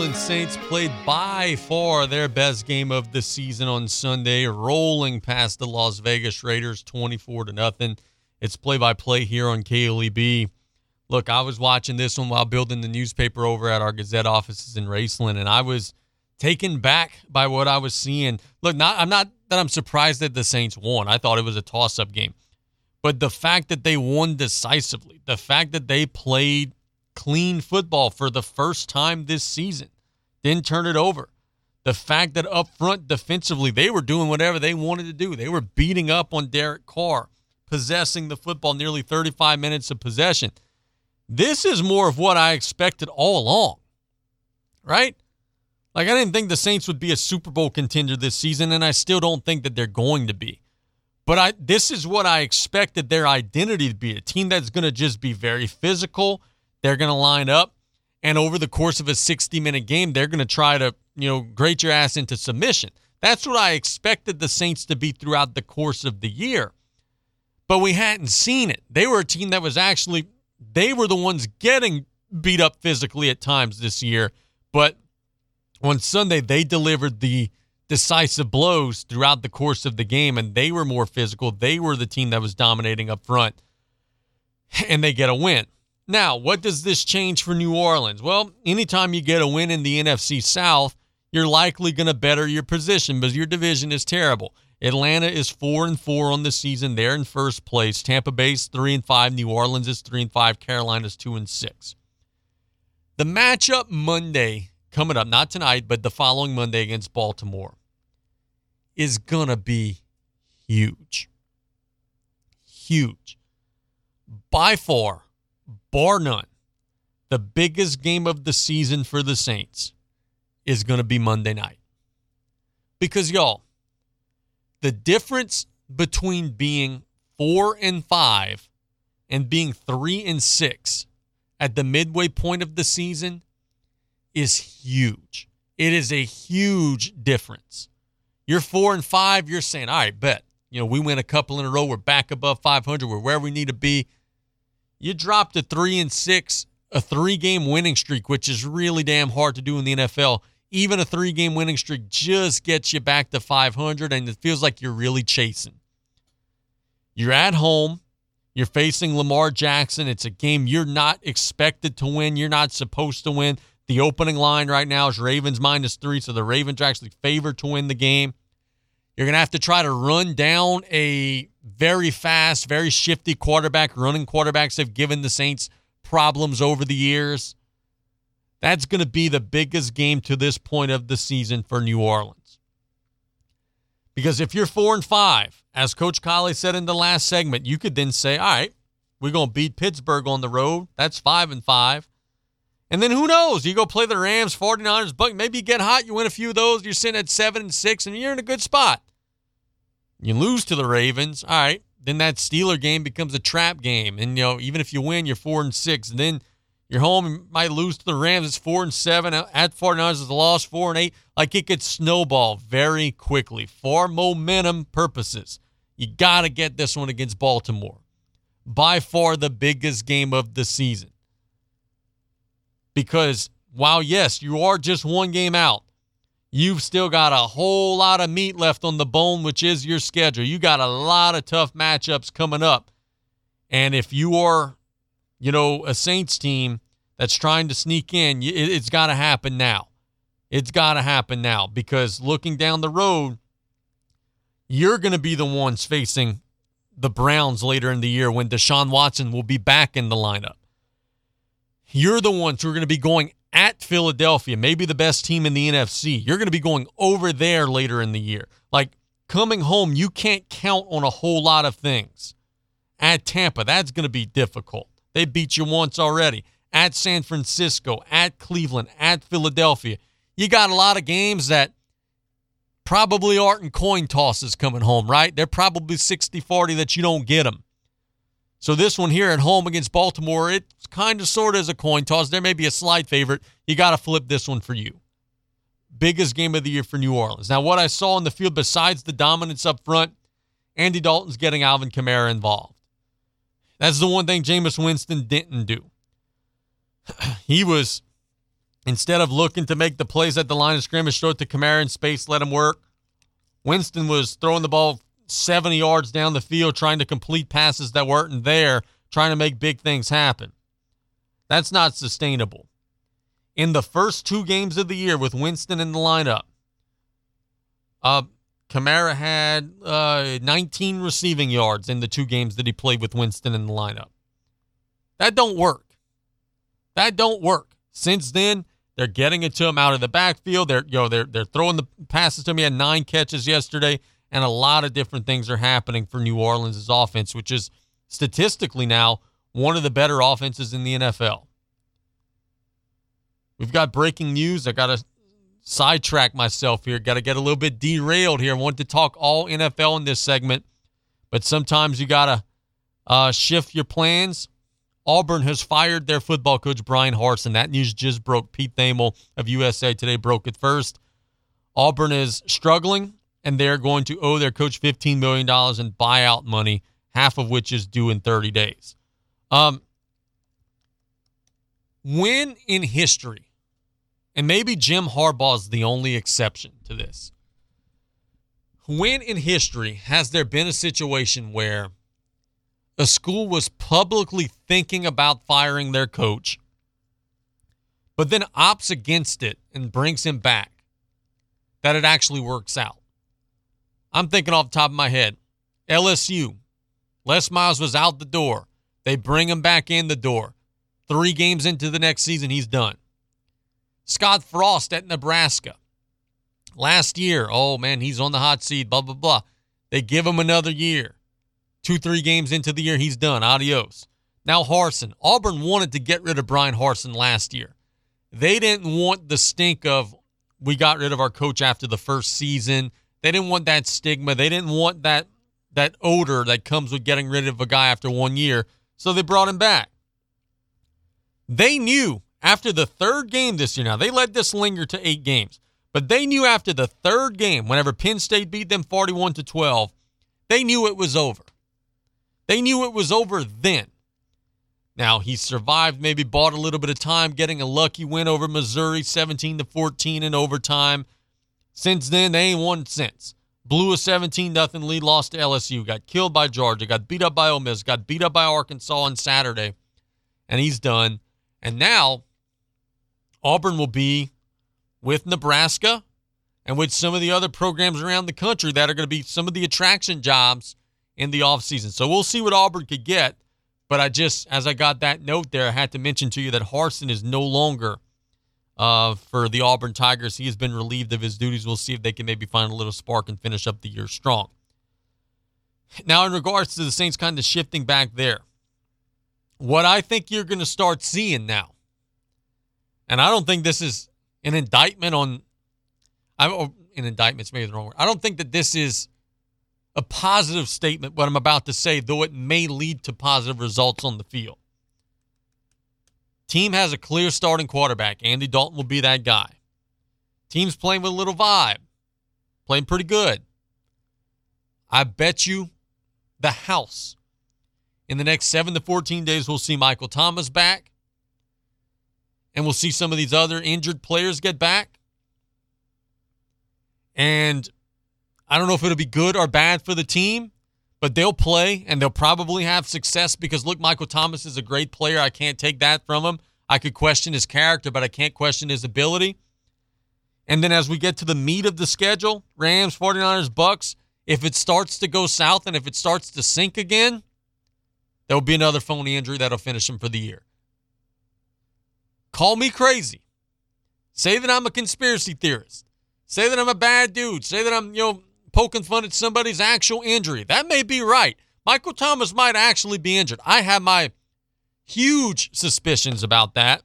Orleans Saints played by far their best game of the season on Sunday, rolling past the Las Vegas Raiders 24 to nothing. It's play by play here on KLEB. Look, I was watching this one while building the newspaper over at our Gazette offices in Raceland, and I was taken back by what I was seeing. Look, not I'm not that I'm surprised that the Saints won. I thought it was a toss-up game. But the fact that they won decisively, the fact that they played clean football for the first time this season. Didn't turn it over. The fact that up front defensively, they were doing whatever they wanted to do. They were beating up on Derek Carr, possessing the football nearly 35 minutes of possession. This is more of what I expected all along, right? Like, I didn't think the Saints would be a Super Bowl contender this season, and I still don't think that they're going to be. But I this is what I expected their identity to be a team that's going to just be very physical they're going to line up, and over the course of a 60 minute game, they're going to try to, you know, grate your ass into submission. That's what I expected the Saints to be throughout the course of the year. But we hadn't seen it. They were a team that was actually, they were the ones getting beat up physically at times this year. But on Sunday, they delivered the decisive blows throughout the course of the game, and they were more physical. They were the team that was dominating up front, and they get a win. Now, what does this change for New Orleans? Well, anytime you get a win in the NFC South, you're likely going to better your position because your division is terrible. Atlanta is 4 and 4 on the season. They're in first place. Tampa Bay's 3 and 5, New Orleans is 3 and 5, Carolina's 2 and 6. The matchup Monday coming up, not tonight, but the following Monday against Baltimore is going to be huge. Huge. By far bar none, the biggest game of the season for the Saints is going to be Monday night. Because, y'all, the difference between being four and five and being three and six at the midway point of the season is huge. It is a huge difference. You're four and five, you're saying, all right, bet. You know, we win a couple in a row. We're back above 500. We're where we need to be. You dropped a three and six, a three game winning streak, which is really damn hard to do in the NFL. Even a three game winning streak just gets you back to 500, and it feels like you're really chasing. You're at home. You're facing Lamar Jackson. It's a game you're not expected to win. You're not supposed to win. The opening line right now is Ravens minus three, so the Ravens are actually favored to win the game. You're going to have to try to run down a very fast, very shifty quarterback. Running quarterbacks have given the Saints problems over the years. That's going to be the biggest game to this point of the season for New Orleans. Because if you're four and five, as Coach Callais said in the last segment, you could then say, all right, we're going to beat Pittsburgh on the road. That's five and five. And then who knows? You go play the Rams, 49ers, but maybe you get hot, you win a few of those, you're sitting at seven and six, and you're in a good spot. You lose to the Ravens, all right. Then that Steeler game becomes a trap game. And you know, even if you win, you're four and six. And then you're home might lose to the Rams. It's four and seven. At 49ers is a loss, four and eight. Like it could snowball very quickly for momentum purposes. You got to get this one against Baltimore. By far the biggest game of the season. Because while, yes, you are just one game out, you've still got a whole lot of meat left on the bone, which is your schedule. You got a lot of tough matchups coming up. And if you are you know, a Saints team that's trying to sneak in, it's got to happen now. It's got to happen now because looking down the road, you're going to be the ones facing the Browns later in the year when Deshaun Watson will be back in the lineup. You're the ones who are going to be going at Philadelphia, maybe the best team in the NFC. You're going to be going over there later in the year. Like coming home, you can't count on a whole lot of things. At Tampa, that's going to be difficult. They beat you once already. At San Francisco, at Cleveland, at Philadelphia. You got a lot of games that probably aren't in coin tosses coming home, right? They're probably 60 40 that you don't get them. So this one here at home against Baltimore, it's kind of sort of as a coin toss. There may be a slight favorite. You got to flip this one for you. Biggest game of the year for New Orleans. Now, what I saw in the field, besides the dominance up front, Andy Dalton's getting Alvin Kamara involved. That's the one thing Jameis Winston didn't do. he was, instead of looking to make the plays at the line of scrimmage, throw it to Kamara in space, let him work. Winston was throwing the ball 70 yards down the field, trying to complete passes that weren't there, trying to make big things happen. That's not sustainable. In the first two games of the year with Winston in the lineup, uh, Kamara had uh, 19 receiving yards in the two games that he played with Winston in the lineup. That don't work. That don't work. Since then, they're getting it to him out of the backfield. They're you know they're they're throwing the passes to him. He had nine catches yesterday, and a lot of different things are happening for New Orleans' offense, which is statistically now one of the better offenses in the NFL. We've got breaking news. I got to sidetrack myself here. Got to get a little bit derailed here. I want to talk all NFL in this segment, but sometimes you got to uh, shift your plans. Auburn has fired their football coach, Bryan Harsin. That news just broke. Pete Thamel of USA Today broke it first. Auburn is struggling, and they're going to owe their coach $15 million in buyout money, half of which is due in 30 days. Um, when in history and maybe Jim Harbaugh is the only exception to this. When in history has there been a situation where a school was publicly thinking about firing their coach, but then opts against it and brings him back, that it actually works out? I'm thinking off the top of my head LSU, Les Miles was out the door. They bring him back in the door. Three games into the next season, he's done. Scott Frost at Nebraska. Last year, oh man, he's on the hot seat, blah, blah, blah. They give him another year. Two, three games into the year, he's done. Adios. Now, Harsin. Auburn wanted to get rid of Bryan Harsin last year. They didn't want the stink of, we got rid of our coach after the first season. They didn't want that stigma. They didn't want that that odor that comes with getting rid of a guy after one year. So they brought him back. They knew after the third game this year, now they let this linger to eight games, but they knew after the third game, whenever Penn State beat them 41 to 12, they knew it was over. They knew it was over then. Now he survived, maybe bought a little bit of time, getting a lucky win over Missouri, 17 to 14 in overtime. Since then, they ain't won since. Blew a 17 nothing lead, lost to LSU, got killed by Georgia, got beat up by Ole Miss, got beat up by Arkansas on Saturday, and he's done. And now Auburn will be with Nebraska and with some of the other programs around the country that are going to be some of the attraction jobs in the offseason. So we'll see what Auburn could get. But I just, as I got that note there, I had to mention to you that Harsin is no longer uh, for the Auburn Tigers. He has been relieved of his duties. We'll see if they can maybe find a little spark and finish up the year strong. Now, in regards to the Saints kind of shifting back there, what I think you're going to start seeing now, and I don't think this is an indictment on, I'm oh, an indictment's maybe the wrong word. I don't think that this is a positive statement, what I'm about to say, though it may lead to positive results on the field. Team has a clear starting quarterback. Andy Dalton will be that guy. Team's playing with a little vibe, playing pretty good. I bet you the house in the next 7 to 14 days, we'll see Michael Thomas back. And we'll see some of these other injured players get back. And I don't know if it'll be good or bad for the team, but they'll play and they'll probably have success because look, Michael Thomas is a great player. I can't take that from him. I could question his character, but I can't question his ability. And then as we get to the meat of the schedule, Rams, 49ers, Bucks, if it starts to go south and if it starts to sink again, there will be another phony injury that'll finish him for the year. Call me crazy. Say that I'm a conspiracy theorist. Say that I'm a bad dude. Say that I'm, you know, poking fun at somebody's actual injury. That may be right. Michael Thomas might actually be injured. I have my huge suspicions about that.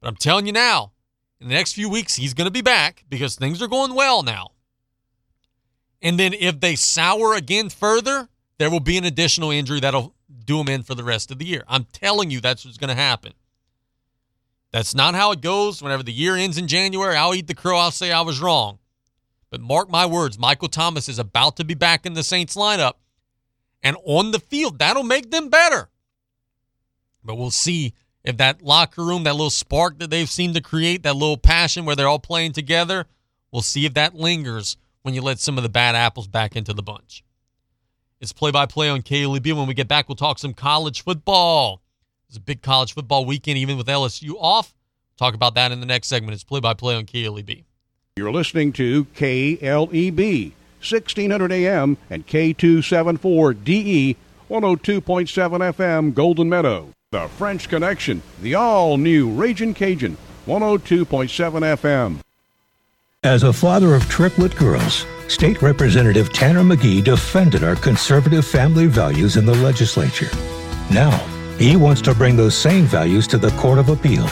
But I'm telling you now, in the next few weeks, he's going to be back because things are going well now. And then if they sour again further, there will be an additional injury that'll do him in for the rest of the year. I'm telling you, that's what's going to happen. That's not how it goes. Whenever the year ends in January, I'll eat the crow. I'll say I was wrong. But mark my words, Michael Thomas is about to be back in the Saints lineup. And on the field, that'll make them better. But we'll see if that locker room, that little spark that they've seemed to create, that little passion where they're all playing together, we'll see if that lingers when you let some of the bad apples back into the bunch. It's play by play on KLEB. When we get back, we'll talk some college football. It's a big college football weekend, even with LSU off. Talk about that in the next segment. It's play by play on KLEB. You're listening to KLEB, 1600 AM and K274DE, 102.7 FM, Golden Meadow. The French Connection, the all new Raging Cajun, 102.7 FM. As a father of triplet girls, State Representative Tanner Magee defended our conservative family values in the legislature. Now, he wants to bring those same values to the Court of Appeal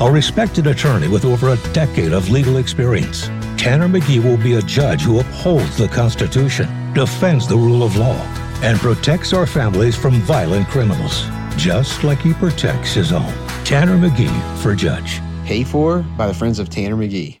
a respected attorney with over a decade of legal experience, Tanner Magee will be a judge who upholds the Constitution, defends the rule of law, and protects our families from violent criminals, just like he protects his own. Tanner Magee for judge. Paid for by the Friends of Tanner Magee.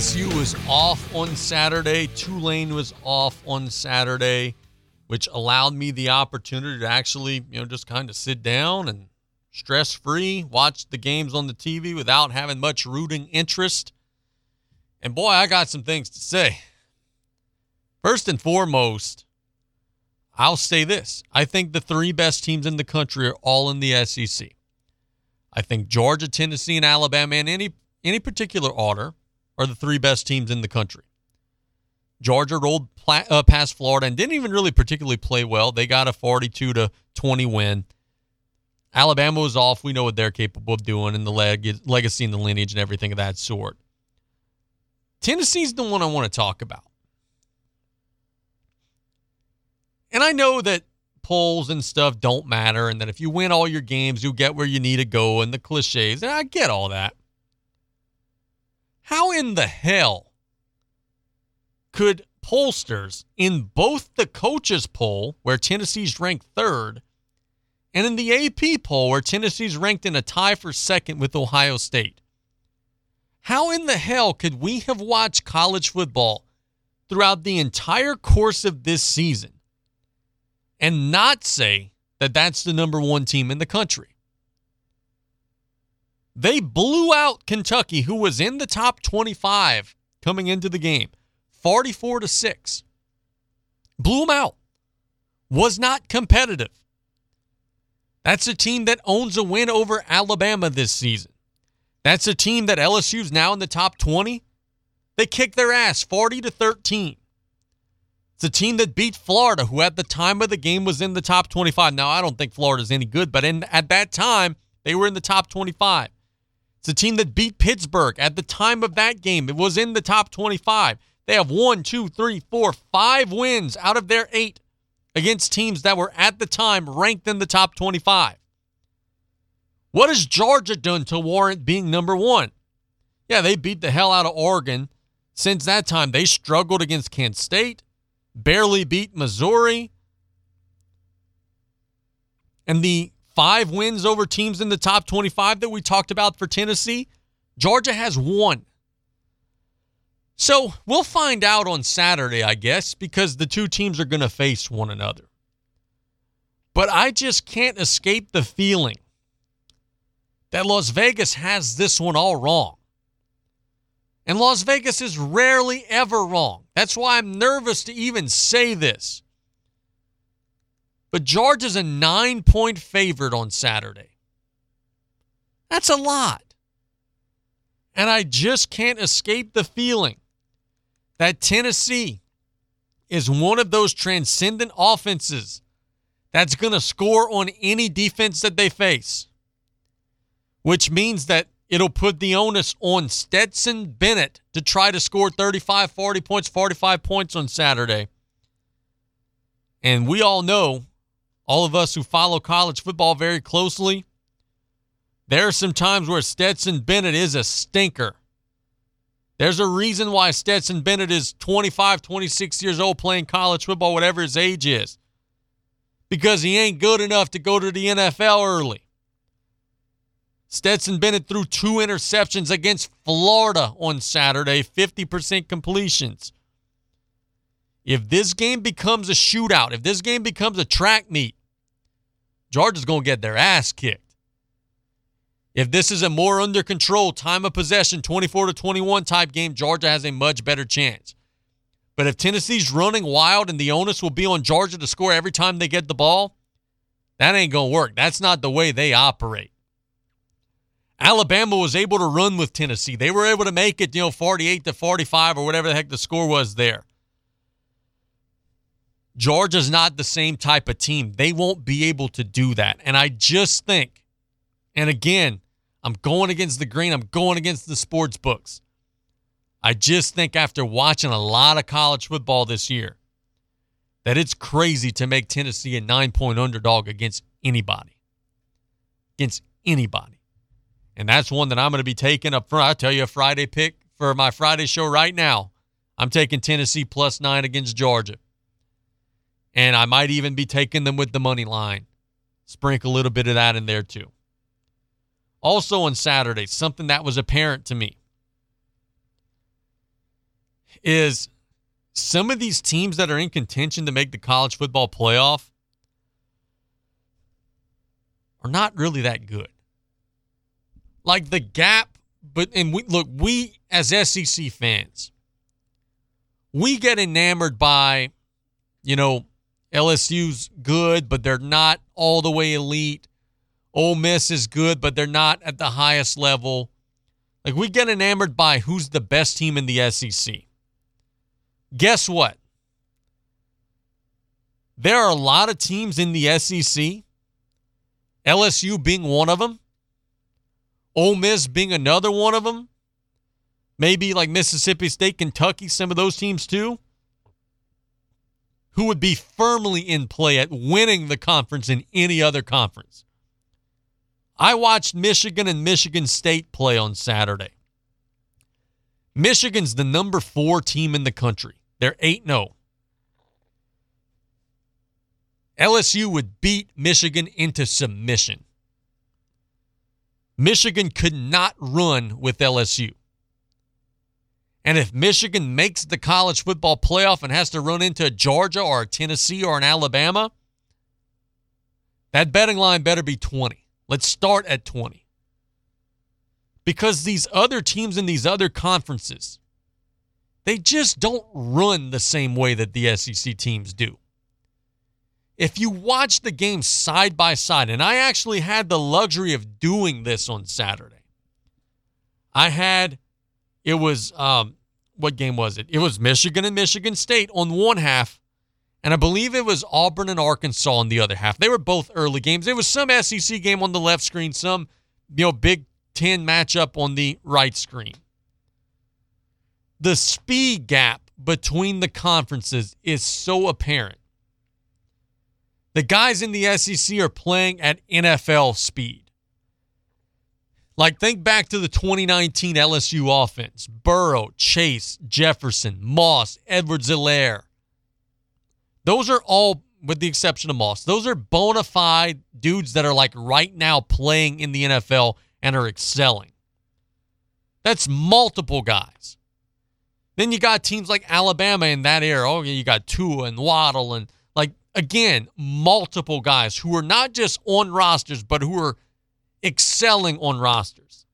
LSU was off on Saturday. Tulane was off on Saturday, which allowed me the opportunity to actually, you know, just kind of sit down and stress free, watch the games on the TV without having much rooting interest. And boy, I got some things to say. First and foremost, I'll say this I think the three best teams in the country are all in the SEC. I think Georgia, Tennessee, and Alabama, in any any particular order, are the three best teams in the country. Georgia rolled uh, past Florida and didn't even really particularly play well. They got a 42 to 20 win. Alabama was off. We know what they're capable of doing and the leg- legacy and the lineage and everything of that sort. Tennessee's the one I want to talk about. And I know that polls and stuff don't matter and that if you win all your games, you'll get where you need to go and the cliches. And I get all that. How in the hell could pollsters in both the coaches poll, where Tennessee's ranked third, and in the AP poll, where Tennessee's ranked in a tie for second with Ohio State, how in the hell could we have watched college football throughout the entire course of this season and not say that that's the number one team in the country? They blew out Kentucky, who was in the top 25 coming into the game, 44 to 6. Blew them out. Was not competitive. That's a team that owns a win over Alabama this season. That's a team that LSU's now in the top 20. They kicked their ass 40 to 13. It's a team that beat Florida, who at the time of the game was in the top 25. Now, I don't think Florida's any good, but in, at that time, they were in the top 25. It's a team that beat Pittsburgh at the time of that game. It was in the top 25. They have one, two, three, four, five wins out of their eight against teams that were at the time ranked in the top 25. What has Georgia done to warrant being number one? Yeah, they beat the hell out of Oregon. Since that time, they struggled against Kent State, barely beat Missouri. And the five wins over teams in the top 25 that we talked about for Tennessee, Georgia has one. So we'll find out on Saturday, I guess, because the two teams are going to face one another. But I just can't escape the feeling that Las Vegas has this one all wrong. And Las Vegas is rarely ever wrong. That's why I'm nervous to even say this. But Georgia's a nine point favorite on Saturday. That's a lot. And I just can't escape the feeling that Tennessee is one of those transcendent offenses that's going to score on any defense that they face, which means that it'll put the onus on Stetson Bennett to try to score 35, 40 points, 45 points on Saturday. And we all know all of us who follow college football very closely, there are some times where Stetson Bennett is a stinker. There's a reason why Stetson Bennett is 25, 26 years old playing college football, whatever his age is. Because he ain't good enough to go to the NFL early. Stetson Bennett threw two interceptions against Florida on Saturday, 50% completions. If this game becomes a shootout, if this game becomes a track meet, Georgia's going to get their ass kicked. If this is a more under control, time of possession, 24 to 21 type game, Georgia has a much better chance. But if Tennessee's running wild and the onus will be on Georgia to score every time they get the ball, that ain't going to work. That's not the way they operate. Alabama was able to run with Tennessee. They were able to make it, you know, 48 to 45 or whatever the heck the score was there. Georgia's not the same type of team. They won't be able to do that. And I just think, and again, I'm going against the grain. I'm going against the sports books. I just think after watching a lot of college football this year, that it's crazy to make Tennessee a nine point underdog against anybody. Against anybody. And that's one that I'm going to be taking up front. I'll tell you a Friday pick for my Friday show right now. I'm taking Tennessee plus nine against Georgia. And I might even be taking them with the money line. Sprinkle a little bit of that in there too. Also on Saturday, something that was apparent to me is some of these teams that are in contention to make the college football playoff are not really that good. Like the gap, but and we look, we as SEC fans, we get enamored by, you know, LSU's good, but they're not all the way elite. Ole Miss is good, but they're not at the highest level. Like we get enamored by who's the best team in the SEC. Guess what? There are a lot of teams in the SEC, LSU being one of them, Ole Miss being another one of them, maybe like Mississippi State, Kentucky, some of those teams too, who would be firmly in play at winning the conference in any other conference. I watched Michigan and Michigan State play on Saturday. Michigan's the number four team in the country. They're 8 0. LSU would beat Michigan into submission. Michigan could not run with LSU. And if Michigan makes the college football playoff and has to run into Georgia or Tennessee or an Alabama, that betting line better be 20. Let's start at 20. Because these other teams in these other conferences, they just don't run the same way that the SEC teams do. If you watch the games side by side, and I actually had the luxury of doing this on Saturday, I had, it was, um, what game was it? It was Michigan and Michigan State on one half, and I believe it was Auburn and Arkansas on the other half. They were both early games. There was some SEC game on the left screen, some, you know, Big Ten matchup on the right screen the speed gap between the conferences is so apparent. The guys in the SEC are playing at NFL speed. Like, think back to the 2019 LSU offense Burrow, Chase, Jefferson, Moss, Edwards Helaire. Those are all, with the exception of Moss, those are bona fide dudes that are like right now playing in the NFL and are excelling. That's multiple guys. Then you got teams like Alabama in that era. Oh, you got Tua and Waddle and like again, multiple guys who are not just on rosters, but who are excelling on rosters.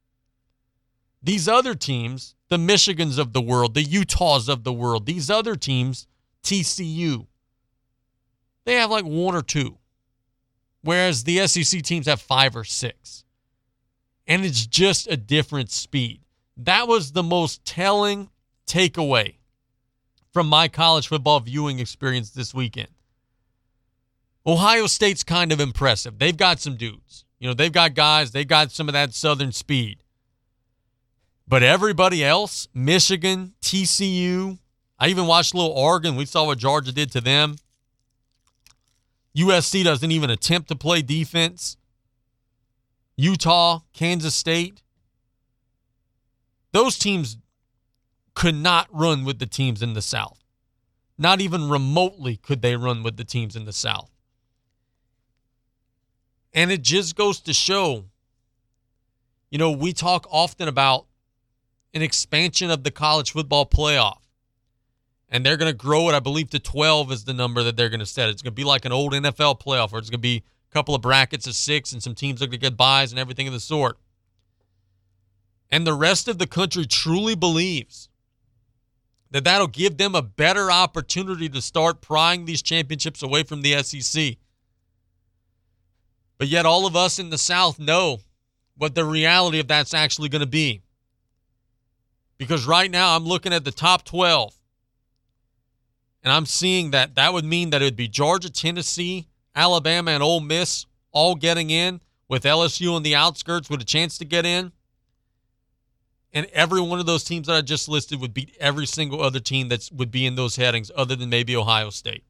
These other teams, the Michigans of the world, the Utahs of the world, these other teams, TCU, they have like one or two. Whereas the SEC teams have five or six. And it's just a different speed. That was the most telling takeaway from my college football viewing experience this weekend. Ohio State's kind of impressive. They've got some dudes. You know, they've got guys, they've got some of that southern speed. But everybody else, Michigan, TCU, I even watched a little Oregon. We saw what Georgia did to them. USC doesn't even attempt to play defense. Utah, Kansas State. Those teams could not run with the teams in the South. Not even remotely could they run with the teams in the South. And it just goes to show, you know, we talk often about an expansion of the college football playoff. And they're going to grow it, I believe, to 12 is the number that they're going to set. It's going to be like an old NFL playoff where it's going to be a couple of brackets of six and some teams are going to get buys and everything of the sort. And the rest of the country truly believes that that'll give them a better opportunity to start prying these championships away from the SEC. But yet, all of us in the South know what the reality of that's actually going to be. Because right now, I'm looking at the top 12, and I'm seeing that that would mean that it would be Georgia, Tennessee, Alabama, and Ole Miss all getting in, with LSU on the outskirts with a chance to get in. And every one of those teams that I just listed would beat every single other team that would be in those headings, other than maybe Ohio State.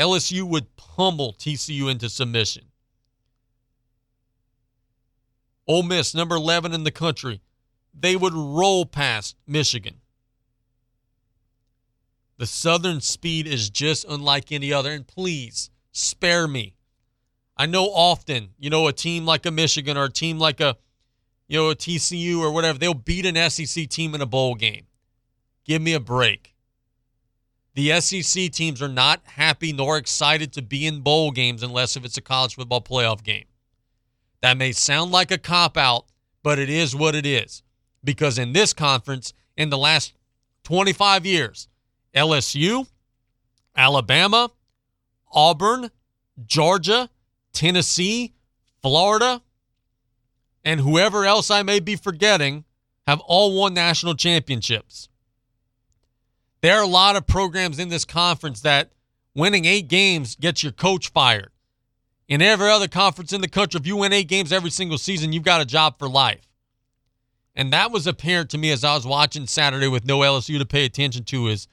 LSU would pummel TCU into submission. Ole Miss, number 11 in the country, they would roll past Michigan. The Southern speed is just unlike any other. And please spare me. I know often, you know, a team like a Michigan or a team like a, you know, a TCU or whatever, they'll beat an SEC team in a bowl game. Give me a break. The SEC teams are not happy nor excited to be in bowl games unless if it's a college football playoff game. That may sound like a cop out, but it is what it is. Because in this conference, in the last 25 years, LSU, Alabama, Auburn, Georgia, Tennessee, Florida, and whoever else I may be forgetting have all won national championships. There are a lot of programs in this conference that winning eight games gets your coach fired. In every other conference in the country, if you win eight games every single season, you've got a job for life. And that was apparent to me as I was watching Saturday with no LSU to pay attention to is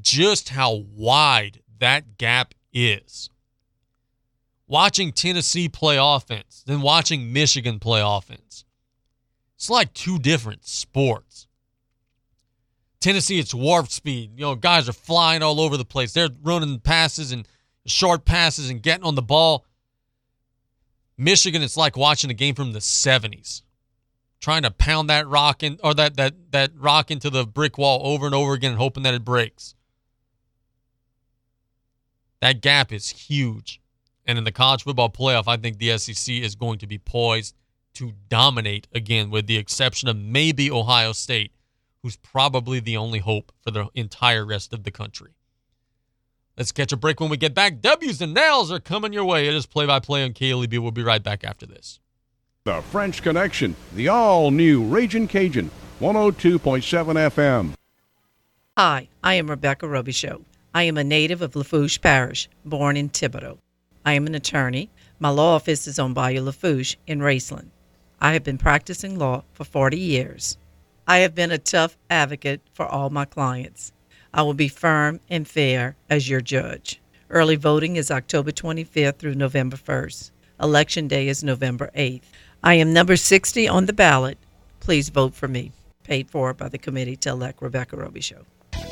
just how wide that gap is. Watching Tennessee play offense, then watching Michigan play offense. It's like two different sports. Tennessee, it's warp speed. You know, guys are flying all over the place. They're running passes and short passes and getting on the ball. Michigan, it's like watching a game from the 70s. Trying to pound that rock in or that that that rock into the brick wall over and over again and hoping that it breaks. That gap is huge. And in the college football playoff, I think the SEC is going to be poised to dominate again, with the exception of maybe Ohio State who's probably the only hope for the entire rest of the country. Let's catch a break when we get back. W's and nails are coming your way. It is play by play on KLEB. We'll be right back after this. The French Connection, the all new Raging Cajun, 102.7 FM. Hi, I am Rebecca Robichaux. I am a native of Lafourche Parish, born in Thibodaux. I am an attorney. My law office is on Bayou Lafourche in Raceland. I have been practicing law for 40 years. I have been a tough advocate for all my clients. I will be firm and fair as your judge. Early voting is October 25th through November 1st. Election day is November 8th. I am number 60 on the ballot. Please vote for me. Paid for by the committee to elect Rebecca Robichaux.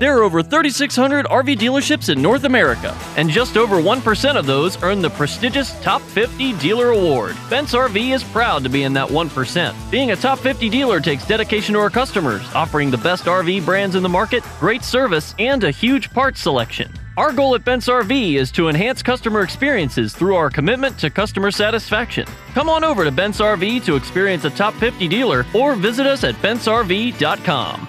There are over 3,600 RV dealerships in North America, and just over 1% of those earn the prestigious Top 50 Dealer Award. Bent's RV is proud to be in that 1%. Being a Top 50 dealer takes dedication to our customers, offering the best RV brands in the market, great service, and a huge parts selection. Our goal at Bent's RV is to enhance customer experiences through our commitment to customer satisfaction. Come on over to Bent's RV to experience a top 50 dealer or visit us at bentsrv.com.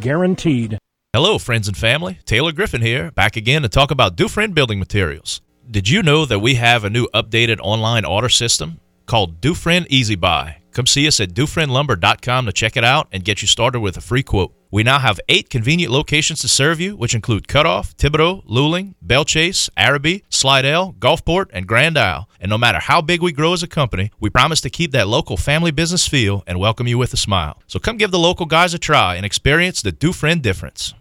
guaranteed. Hello, friends and family. Taylor Griffin here, back again to talk about Dufresne Building Materials. Did you know that we have a new updated online order system called Dufresne Easy Buy. Come see us at DufresneLumber.com to check it out and get you started with a free quote. We now have eight convenient locations to serve you, which include Cutoff, Thibodaux, Luling, Belle Chasse, Arabi, Slidell, Gulfport, and Grand Isle. And no matter how big we grow as a company, we promise to keep that local family business feel and welcome you with a smile. So come give the local guys a try and experience the Dufresne difference.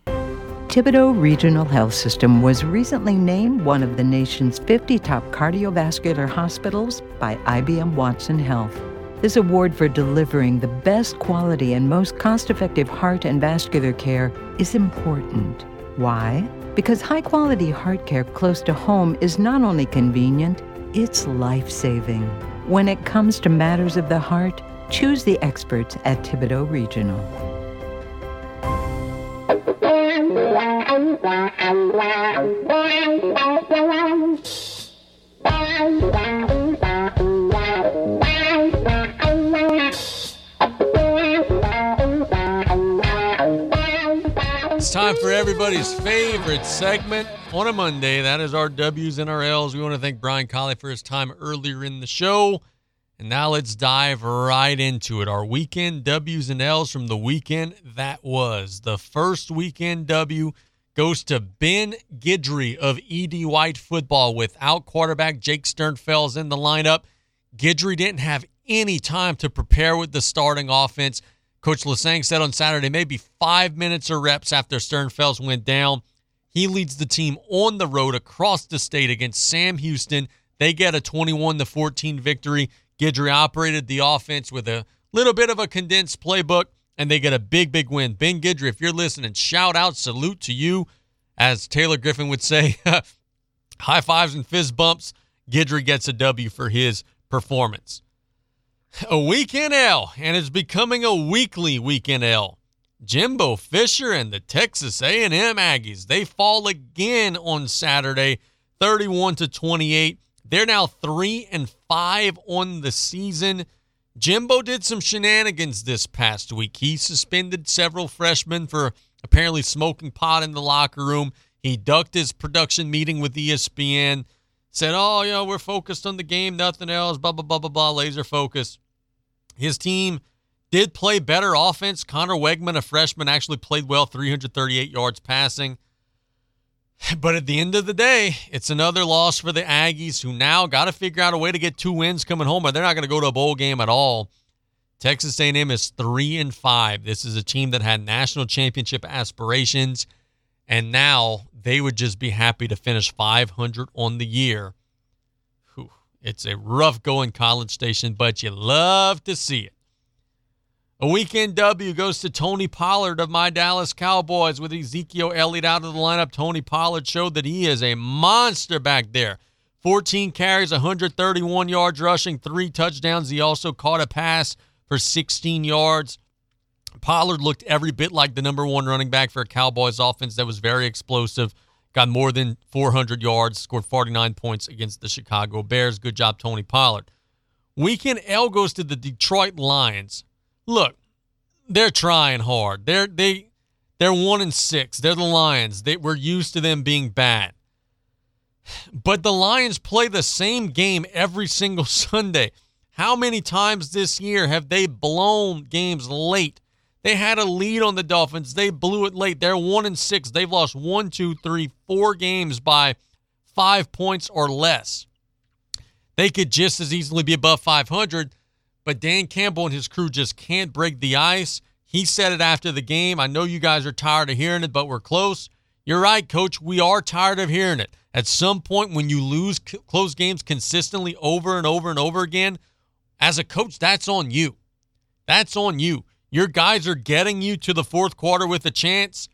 Thibodaux Regional Health System was recently named one of the nation's 50 top cardiovascular hospitals by IBM Watson Health. This award for delivering the best quality and most cost effective heart and vascular care is important. Why? Because high quality heart care close to home is not only convenient, it's life saving. When it comes to matters of the heart, choose the experts at Thibodaux Regional. It's time for everybody's favorite segment on a Monday. That is our W's and our L's. We want to thank Brian Callais for his time earlier in the show. And now let's dive right into it. Our weekend W's and L's from the weekend that was. The first weekend W goes to Ben Guidry of ED White football without quarterback Jake Sternfels in the lineup. Guidry didn't have any time to prepare with the starting offense. Coach Lasseigne said on Saturday, maybe five minutes or reps after Sternfels went down. He leads the team on the road across the state against Sam Houston. They get a 21 to 14 victory. Guidry operated the offense with a little bit of a condensed playbook, and they get a big, big win. Ben Guidry, if you're listening, shout out, salute to you. As Taylor Griffin would say, high fives and fist bumps. Guidry gets a W for his performance. A weekend L, and it's becoming a weekly weekend L. Jimbo Fisher and the Texas A&M Aggies, they fall again on Saturday, 31 to 28. They're now 3 and 5 on the season. Jimbo did some shenanigans this past week. He suspended several freshmen for apparently smoking pot in the locker room. He ducked his production meeting with ESPN, said, "Oh, you know, we're focused on the game, nothing else, blah blah blah blah blah, laser focus." His team did play better offense. Conner Weigman, a freshman, actually played well, 338 yards passing. But at the end of the day, it's another loss for the Aggies who now got to figure out a way to get two wins coming home, or they're not going to go to a bowl game at all. Texas A&M is 3 and 5. This is a team that had national championship aspirations and now they would just be happy to finish 500 on the year. It's a rough going College Station, but you love to see it. A weekend W goes to Tony Pollard of my Dallas Cowboys with Ezekiel Elliott out of the lineup. Tony Pollard showed that he is a monster back there. 14 carries, 131 yards rushing, three touchdowns. He also caught a pass for 16 yards. Pollard looked every bit like the number one running back for a Cowboys offense that was very explosive. Got more than 400 yards, scored 49 points against the Chicago Bears. Good job, Tony Pollard. Weekend L goes to the Detroit Lions look, they're trying hard. They're they they're one and six. They're the Lions. They we're used to them being bad. But the Lions play the same game every single Sunday. How many times this year have they blown games late? They had a lead on the Dolphins. They blew it late. They're one and six. They've lost one, two, three, four games by five points or less. They could just as easily be above 500 but Dan Campbell and his crew just can't break the ice. He said it after the game. I know you guys are tired of hearing it, but we're close. You're right, coach. We are tired of hearing it. At some point, when you lose c- close games consistently over and over and over again, as a coach, that's on you. That's on you. Your guys are getting you to the fourth quarter with a chance.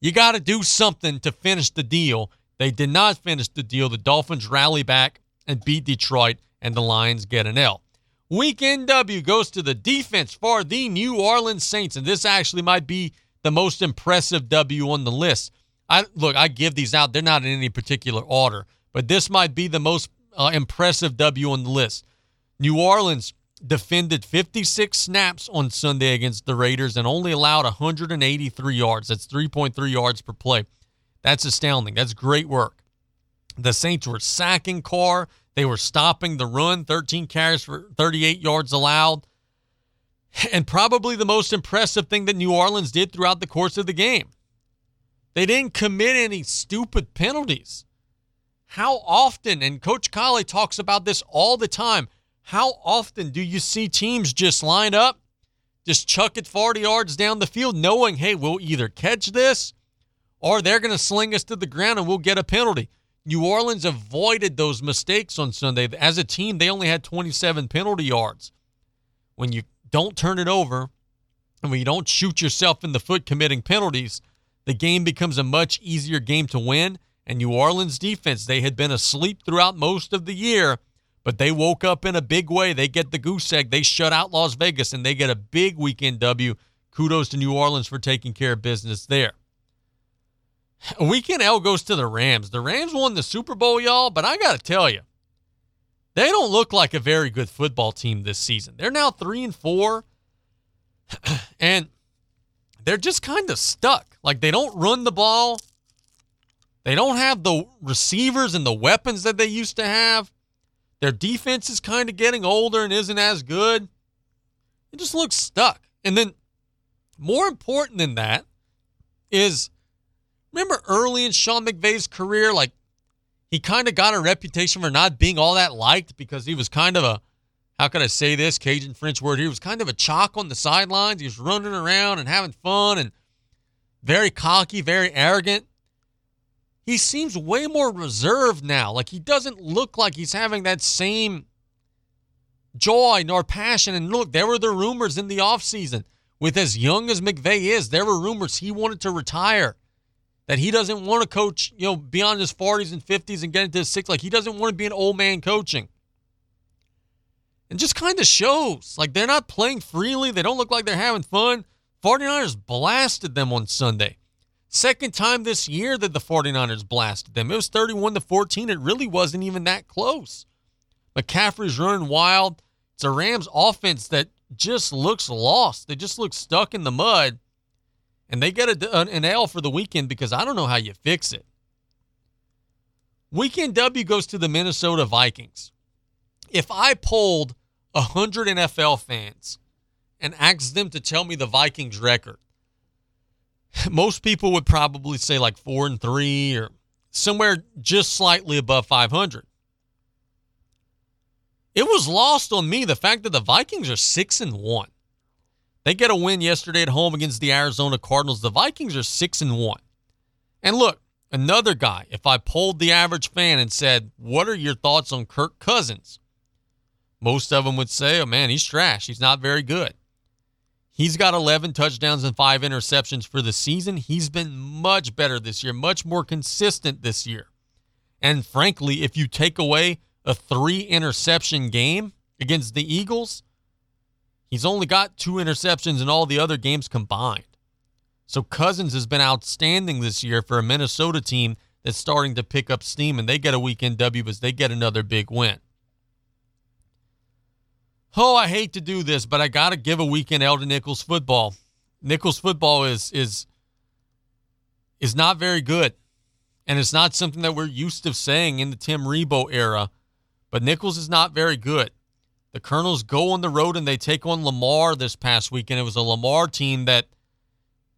You got to do something to finish the deal. They did not finish the deal. The Dolphins rally back and beat Detroit, and the Lions get an L. Weekend W goes to the defense for the New Orleans Saints, and this actually might be the most impressive W on the list. I look, I give these out; they're not in any particular order, but this might be the most uh, impressive W on the list. New Orleans defended 56 snaps on Sunday against the Raiders and only allowed 183 yards. That's 3.3 yards per play. That's astounding. That's great work. The Saints were sacking Carr. They were stopping the run, 13 carries for 38 yards allowed. And probably the most impressive thing that New Orleans did throughout the course of the game. They didn't commit any stupid penalties. How often, and Coach Callais talks about this all the time, how often do you see teams just line up, just chuck it 40 yards down the field, knowing, hey, we'll either catch this or they're going to sling us to the ground and we'll get a penalty? New Orleans avoided those mistakes on Sunday. As a team, they only had 27 penalty yards. When you don't turn it over and when you don't shoot yourself in the foot committing penalties, the game becomes a much easier game to win. And New Orleans defense, they had been asleep throughout most of the year, but they woke up in a big way. They get the goose egg. They shut out Las Vegas and they get a big weekend W. Kudos to New Orleans for taking care of business there. Weekend L goes to the Rams. The Rams won the Super Bowl, y'all, but I got to tell you, they don't look like a very good football team this season. They're now 3 and 4 and they're just kind of stuck. Like they don't run the ball. They don't have the receivers and the weapons that they used to have. Their defense is kind of getting older and isn't as good. It just looks stuck. And then more important than that is remember early in Sean McVay's career, like he kind of got a reputation for not being all that liked because he was kind of a, how can I say this, Cajun French word here, he was kind of a chalk on the sidelines. He was running around and having fun and very cocky, very arrogant. He seems way more reserved now. Like he doesn't look like he's having that same joy nor passion. And look, there were the rumors in the offseason. With as young as McVay is, there were rumors he wanted to retire that he doesn't want to coach, you know, beyond his 40s and 50s and get into his 60s. Like he doesn't want to be an old man coaching. And just kind of shows. Like they're not playing freely. They don't look like they're having fun. 49ers blasted them on Sunday. Second time this year that the 49ers blasted them. It was 31 to 14. It really wasn't even that close. McCaffrey's running wild. It's a Rams offense that just looks lost. They just look stuck in the mud and they get a, an L for the weekend because I don't know how you fix it. Weekend W goes to the Minnesota Vikings. If I polled 100 NFL fans and asked them to tell me the Vikings record, most people would probably say like 4 and 3 or somewhere just slightly above 500. It was lost on me the fact that the Vikings are 6 and 1. They get a win yesterday at home against the Arizona Cardinals. The Vikings are 6 and 1. And look, another guy, if I polled the average fan and said, "What are your thoughts on Kirk Cousins?" Most of them would say, "Oh man, he's trash. He's not very good." He's got 11 touchdowns and 5 interceptions for the season. He's been much better this year, much more consistent this year. And frankly, if you take away a 3 interception game against the Eagles, He's only got two interceptions in all the other games combined. So Cousins has been outstanding this year for a Minnesota team that's starting to pick up steam, and they get a weekend W as they get another big win. Oh, I hate to do this, but I got to give a weekend L to Nicholls football. Nicholls football is is is not very good, and it's not something that we're used to saying in the Tim Rebowe era. But Nicholls is not very good. The Colonels go on the road and they take on Lamar this past weekend. It was a Lamar team that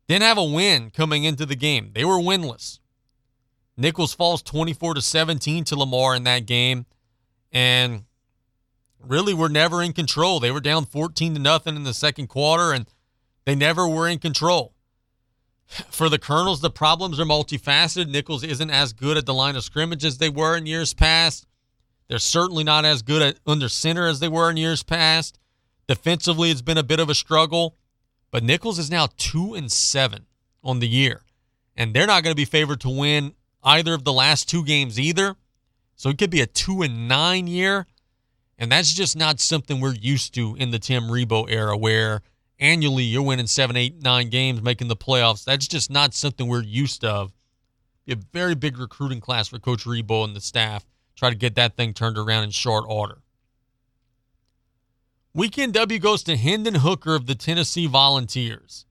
didn't have a win coming into the game. They were winless. Nicholls falls 24 to 17 to Lamar in that game and really were never in control. They were down 14 to nothing in the second quarter and they never were in control. For the Colonels, the problems are multifaceted. Nicholls isn't as good at the line of scrimmage as they were in years past. They're certainly not as good at under center as they were in years past. Defensively, it's been a bit of a struggle, but Nicholls is now two and seven on the year, and they're not going to be favored to win either of the last two games either. So it could be a two and nine year, and that's just not something we're used to in the Tim Rebowe era, where annually you're winning seven, eight, nine games, making the playoffs. That's just not something we're used of. Be a very big recruiting class for Coach Rebowe and the staff try to get that thing turned around in short order. Weekend W goes to Hendon Hooker of the Tennessee Volunteers.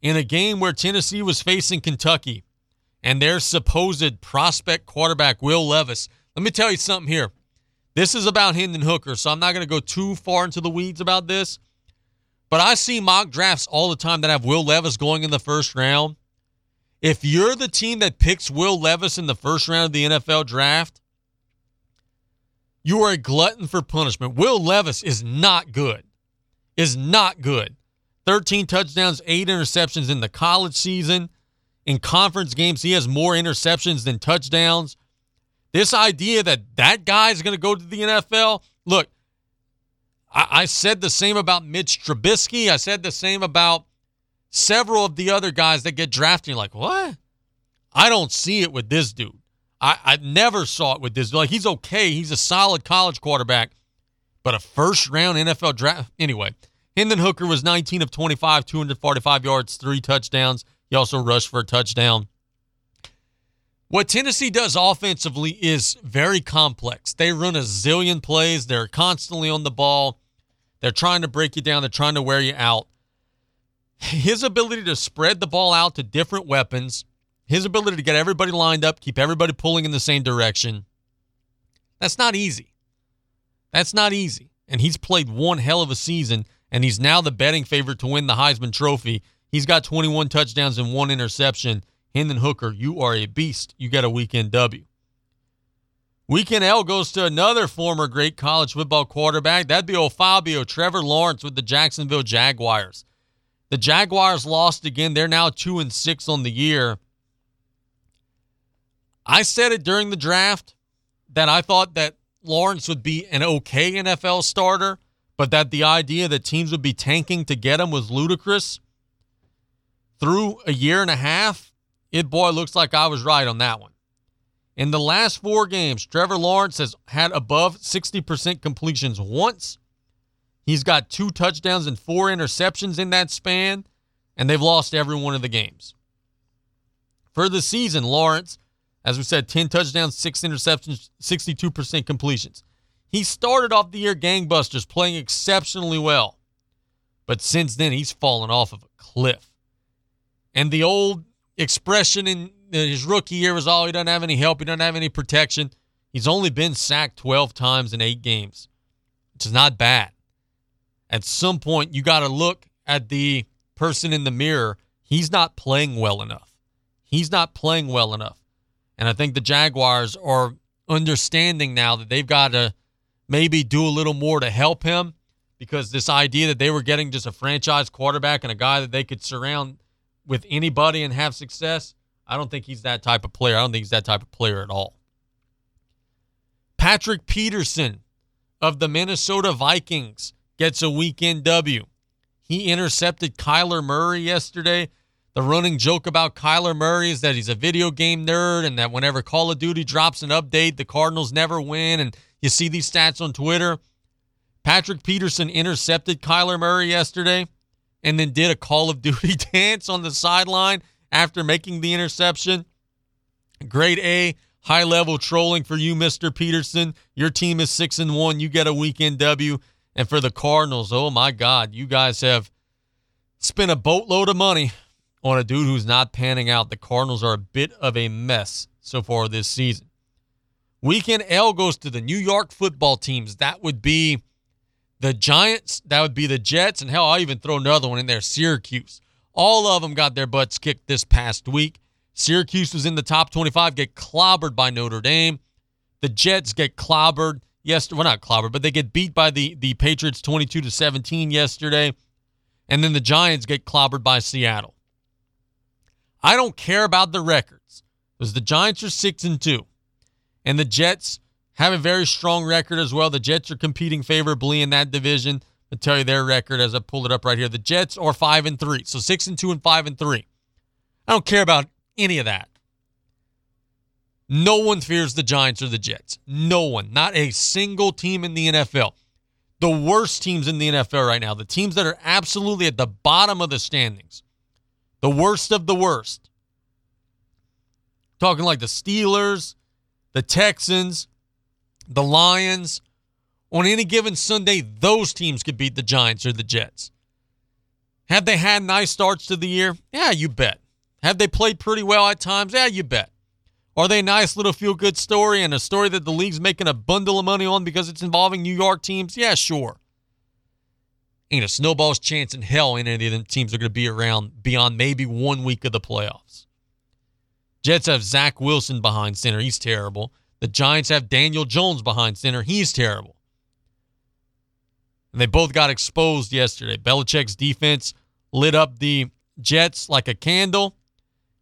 In a game where Tennessee was facing Kentucky and their supposed prospect quarterback, Will Levis. Let me tell you something here. This is about Hendon Hooker, so I'm not going to go too far into the weeds about this. But I see mock drafts all the time that have Will Levis going in the first round. If you're the team that picks Will Levis in the first round of the NFL draft, you are a glutton for punishment. Will Levis is not good. Is not good. 13 touchdowns, 8 interceptions in the college season. In conference games, he has more interceptions than touchdowns. This idea that that guy is going to go to the NFL, look, I, I said the same about Mitch Trubisky. I said the same about several of the other guys that get drafted. You're like, what? I don't see it with this dude. I, I never saw it with this. Like, he's okay. He's a solid college quarterback, but a first round NFL draft. Anyway, Hendon Hooker was 19 of 25, 245 yards, three touchdowns. He also rushed for a touchdown. What Tennessee does offensively is very complex. They run a zillion plays. They're constantly on the ball. They're trying to break you down. They're trying to wear you out. His ability to spread the ball out to different weapons, his ability to get everybody lined up, keep everybody pulling in the same direction, that's not easy. That's not easy. And he's played one hell of a season, and he's now the betting favorite to win the Heisman Trophy. He's got 21 touchdowns and one interception Hendon Hooker, you are a beast. You got a weekend W. Weekend L goes to another former great college football quarterback. That'd be old Fabio Trevor Lawrence with the Jacksonville Jaguars. The Jaguars lost again. They're now two and six on the year. I said it during the draft that I thought that Lawrence would be an okay NFL starter, but that the idea that teams would be tanking to get him was ludicrous. Through a year and a half, it boy looks like I was right on that one. In the last four games, Trevor Lawrence has had above 60% completions once. He's got two touchdowns and four interceptions in that span, and they've lost every one of the games. For the season, Lawrence, as we said, 10 touchdowns, six interceptions, 62% completions. He started off the year gangbusters, playing exceptionally well. But since then, he's fallen off of a cliff. And the old expression in uh, his rookie year was, all he doesn't have any help. He doesn't have any protection. He's only been sacked 12 times in eight games, which is not bad. At some point, you got to look at the person in the mirror. He's not playing well enough. He's not playing well enough. And I think the Jaguars are understanding now that they've got to maybe do a little more to help him because this idea that they were getting just a franchise quarterback and a guy that they could surround with anybody and have success. I don't think he's that type of player. I don't think he's that type of player at all. Patrick Peterson of the Minnesota Vikings gets a weekend W. He intercepted Kyler Murray yesterday. The running joke about Kyler Murray is that he's a video game nerd and that whenever Call of Duty drops an update, the Cardinals never win. And you see these stats on Twitter. Patrick Peterson intercepted Kyler Murray yesterday and then did a Call of Duty dance on the sideline after making the interception. Grade A, high level trolling for you, Mr. Peterson. Your team is six and one. You get a weekend W. And for the Cardinals, oh my God, you guys have spent a boatload of money on a dude who's not panning out. The Cardinals are a bit of a mess so far this season. Weekend L goes to the New York football teams. That would be the Giants, that would be the Jets, and hell, I'll even throw another one in there Syracuse. All of them got their butts kicked this past week. Syracuse was in the top 25, get clobbered by Notre Dame. The Jets get clobbered yesterday. Well, not clobbered, but they get beat by the, the Patriots 22 to 17 yesterday. And then the Giants get clobbered by Seattle. I don't care about the records because the Giants are 6 and 2. And the Jets have a very strong record as well. The Jets are competing favorably in that division. I'll tell you their record as I pull it up right here. The Jets are five and three, so six and two and five and three. I don't care about any of that. No one fears the Giants or the Jets. No one. Not a single team in the NFL. The worst teams in the NFL right now, the teams that are absolutely at the bottom of the standings, the worst of the worst. Talking like the Steelers, the Texans, the Lions. On any given Sunday, those teams could beat the Giants or the Jets. Have they had nice starts to the year? Yeah, you bet. Have they played pretty well at times? Yeah, you bet. Are they a nice little feel good story and a story that the league's making a bundle of money on because it's involving New York teams? Yeah, sure. Ain't a snowball's chance in hell any of them teams are going to be around beyond maybe one week of the playoffs. Jets have Zach Wilson behind center. He's terrible. The Giants have Daniel Jones behind center. He's terrible. And they both got exposed yesterday. Belichick's defense lit up the Jets like a candle.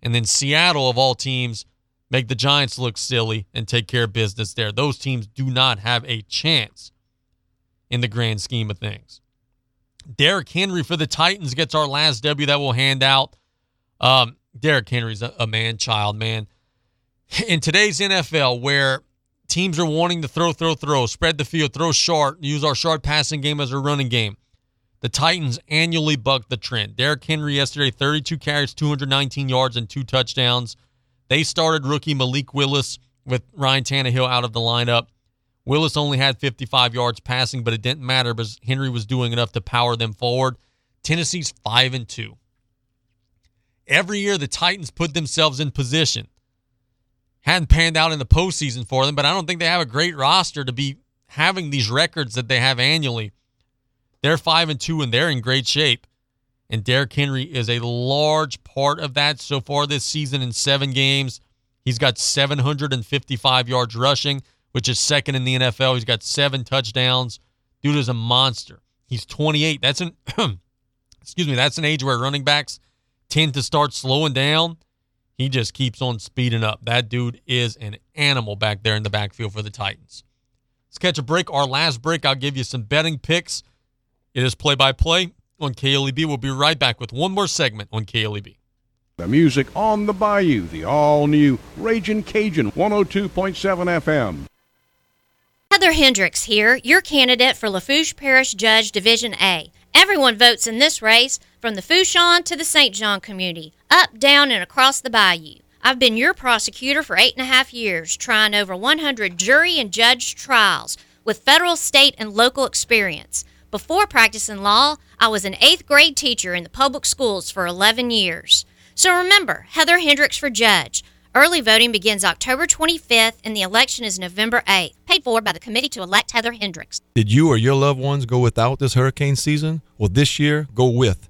And then Seattle, of all teams, make the Giants look silly and take care of business there. Those teams do not have a chance in the grand scheme of things. Derrick Henry for the Titans gets our last W that we'll hand out. Um, Derrick Henry's a, a man child, man. In today's NFL, where teams are wanting to throw, throw, throw, spread the field, throw short, use our short passing game as a running game, the Titans annually buck the trend. Derrick Henry yesterday, 32 carries, 219 yards, and two touchdowns. They started rookie Malik Willis with Ryan Tannehill out of the lineup. Willis only had 55 yards passing, but it didn't matter because Henry was doing enough to power them forward. Tennessee's 5 and 2. Every year the Titans put themselves in position. Hadn't panned out in the postseason for them, but I don't think they have a great roster to be having these records that they have annually. They're 5 and 2 and they're in great shape. And Derrick Henry is a large part of that so far this season in seven games. He's got 755 yards rushing, which is second in the NFL. He's got seven touchdowns. Dude is a monster. He's 28. That's an excuse me, that's an age where running backs tend to start slowing down. He just keeps on speeding up. That dude is an animal back there in the backfield for the Titans. Let's catch a break. Our last break, I'll give you some betting picks. It is play by play on KLEB. We'll be right back with one more segment on KLEB. The music on the bayou, the all new Raging Cajun 102.7 FM. Heather Hendricks here, your candidate for Lafourche Parish Judge Division A. Everyone votes in this race, from the Fourchon to the St. John community, up, down, and across the bayou. I've been your prosecutor for eight and a half years, trying over 100 jury and judge trials with federal, state, and local experience. Before practicing law, I was an eighth grade teacher in the public schools for 11 years. So remember, Heather Hendricks for judge. Early voting begins October 25th and the election is November 8th. Paid for by the committee to elect Heather Hendricks. Did you or your loved ones go without this hurricane season? Well, this year, go with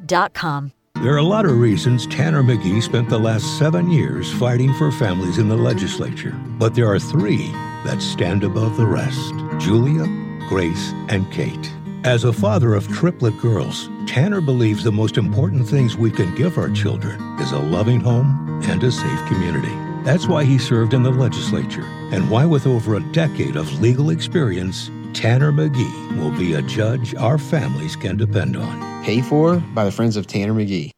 There are a lot of reasons Tanner Magee spent the last seven years fighting for families in the legislature, but there are three that stand above the rest Julia, Grace, and Kate. As a father of triplet girls, Tanner believes the most important things we can give our children is a loving home and a safe community. That's why he served in the legislature, and why, with over a decade of legal experience, Tanner Magee will be a judge our families can depend on. Paid for by the Friends of Tanner Magee.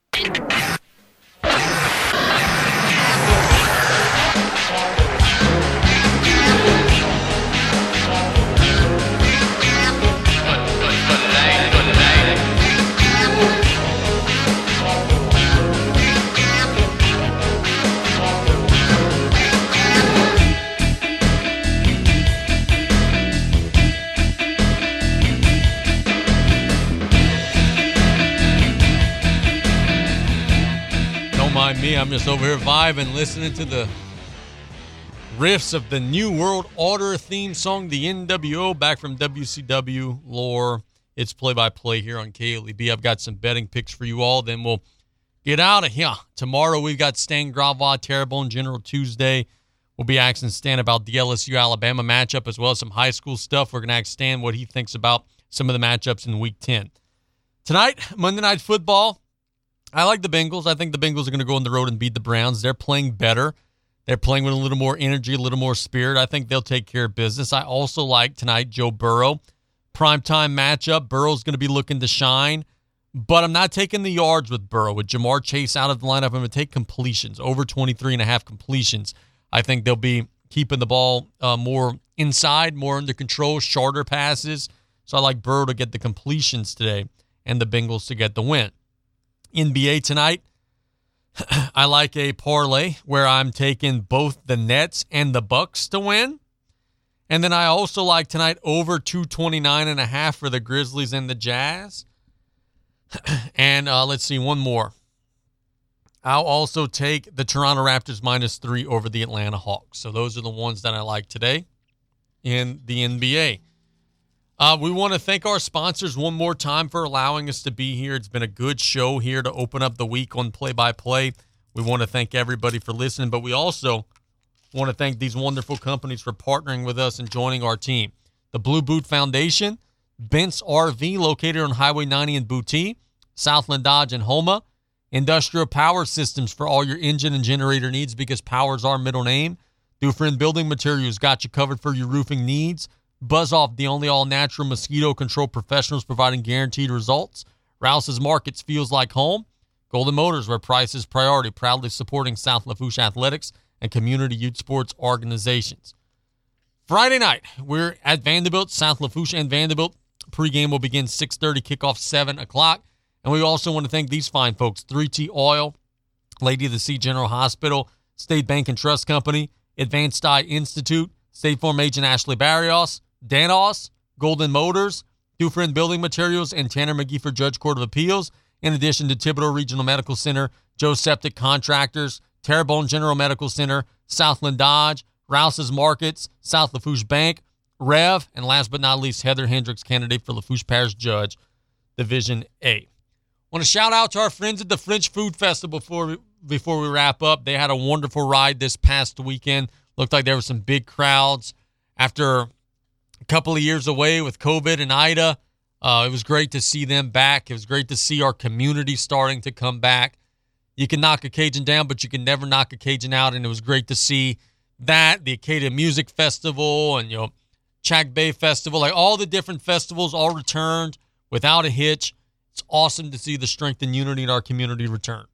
I'm just over here vibing, listening to the riffs of the New World Order theme song, the NWO, back from WCW lore. It's play by play here on KLEB. I've got some betting picks for you all. Then we'll get out of here. Tomorrow we've got Stan Gravois, Terrebonne General Tuesday. We'll be asking Stan about the LSU Alabama matchup as well as some high school stuff. We're going to ask Stan what he thinks about some of the matchups in week 10. Tonight, Monday Night Football. I like the Bengals. I think the Bengals are going to go on the road and beat the Browns. They're playing better. They're playing with a little more energy, a little more spirit. I think they'll take care of business. I also like tonight Joe Burrow. Primetime matchup. Burrow's going to be looking to shine, but I'm not taking the yards with Burrow. With Ja'Marr Chase out of the lineup, I'm going to take completions, over 23 and a half completions. I think they'll be keeping the ball uh, more inside, more under control, shorter passes. So I like Burrow to get the completions today and the Bengals to get the win. NBA tonight, I like a parlay where I'm taking both the Nets and the Bucks to win. And then I also like tonight over 229 and a half for the Grizzlies and the Jazz. and uh, let's see one more. I'll also take the Toronto Raptors minus three over the Atlanta Hawks. So those are the ones that I like today in the NBA. Uh, we want to thank our sponsors one more time for allowing us to be here. It's been a good show here to open up the week on play by play. We want to thank everybody for listening, but we also want to thank these wonderful companies for partnering with us and joining our team. The Blue Boot Foundation, Bent's RV, located on Highway 90 in Boutte, Southland Dodge and Houma, Industrial Power Systems for all your engine and generator needs because power is our middle name. Dufresne Building Materials got you covered for your roofing needs. Buzz Off, the only all natural mosquito control professionals providing guaranteed results. Rouse's Markets feels like home. Golden Motors, where price is priority, proudly supporting South Lafourche athletics and community youth sports organizations. Friday night, we're at Vandebilt, South Lafourche and Vandebilt. Pregame will begin 6:30, kickoff 7 o'clock. And we also want to thank these fine folks: 3T Oil, Lady of the Sea General Hospital, State Bank and Trust Company, Advanced Eye Institute, State Farm Agent Ashley Barrios, Danos, Golden Motors, Dufresne Building Materials, and Tanner Magee for Judge Court of Appeals, in addition to Thibodaux Regional Medical Center, Joe Septic Contractors, Terrebonne General Medical Center, Southland Dodge, Rouse's Markets, South Lafourche Bank, Rev, and last but not least, Heather Hendricks, candidate for Lafourche Parish Judge, Division A. Want to shout out to our friends at the French Food Festival before before we wrap up. They had a wonderful ride this past weekend. Looked like there were some big crowds after a couple of years away with COVID and Ida. Uh, it was great to see them back. It was great to see our community starting to come back. You can knock a Cajun down, but you can never knock a Cajun out. And it was great to see that the Acadia Music Festival and you know Chackbay Festival, like all the different festivals, all returned without a hitch. It's awesome to see the strength and unity in our community return.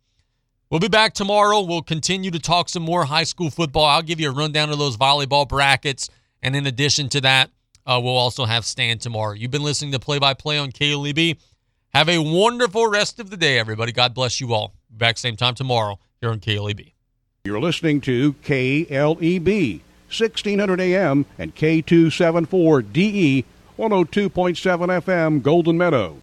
We'll be back tomorrow. We'll continue to talk some more high school football. I'll give you a rundown of those volleyball brackets. And in addition to that, uh, we'll also have Stan tomorrow. You've been listening to Play by Play on KLEB. Have a wonderful rest of the day, everybody. God bless you all. Back same time tomorrow here on KLEB. You're listening to KLEB, 1600 AM and K274DE, 102.7 FM, Golden Meadow.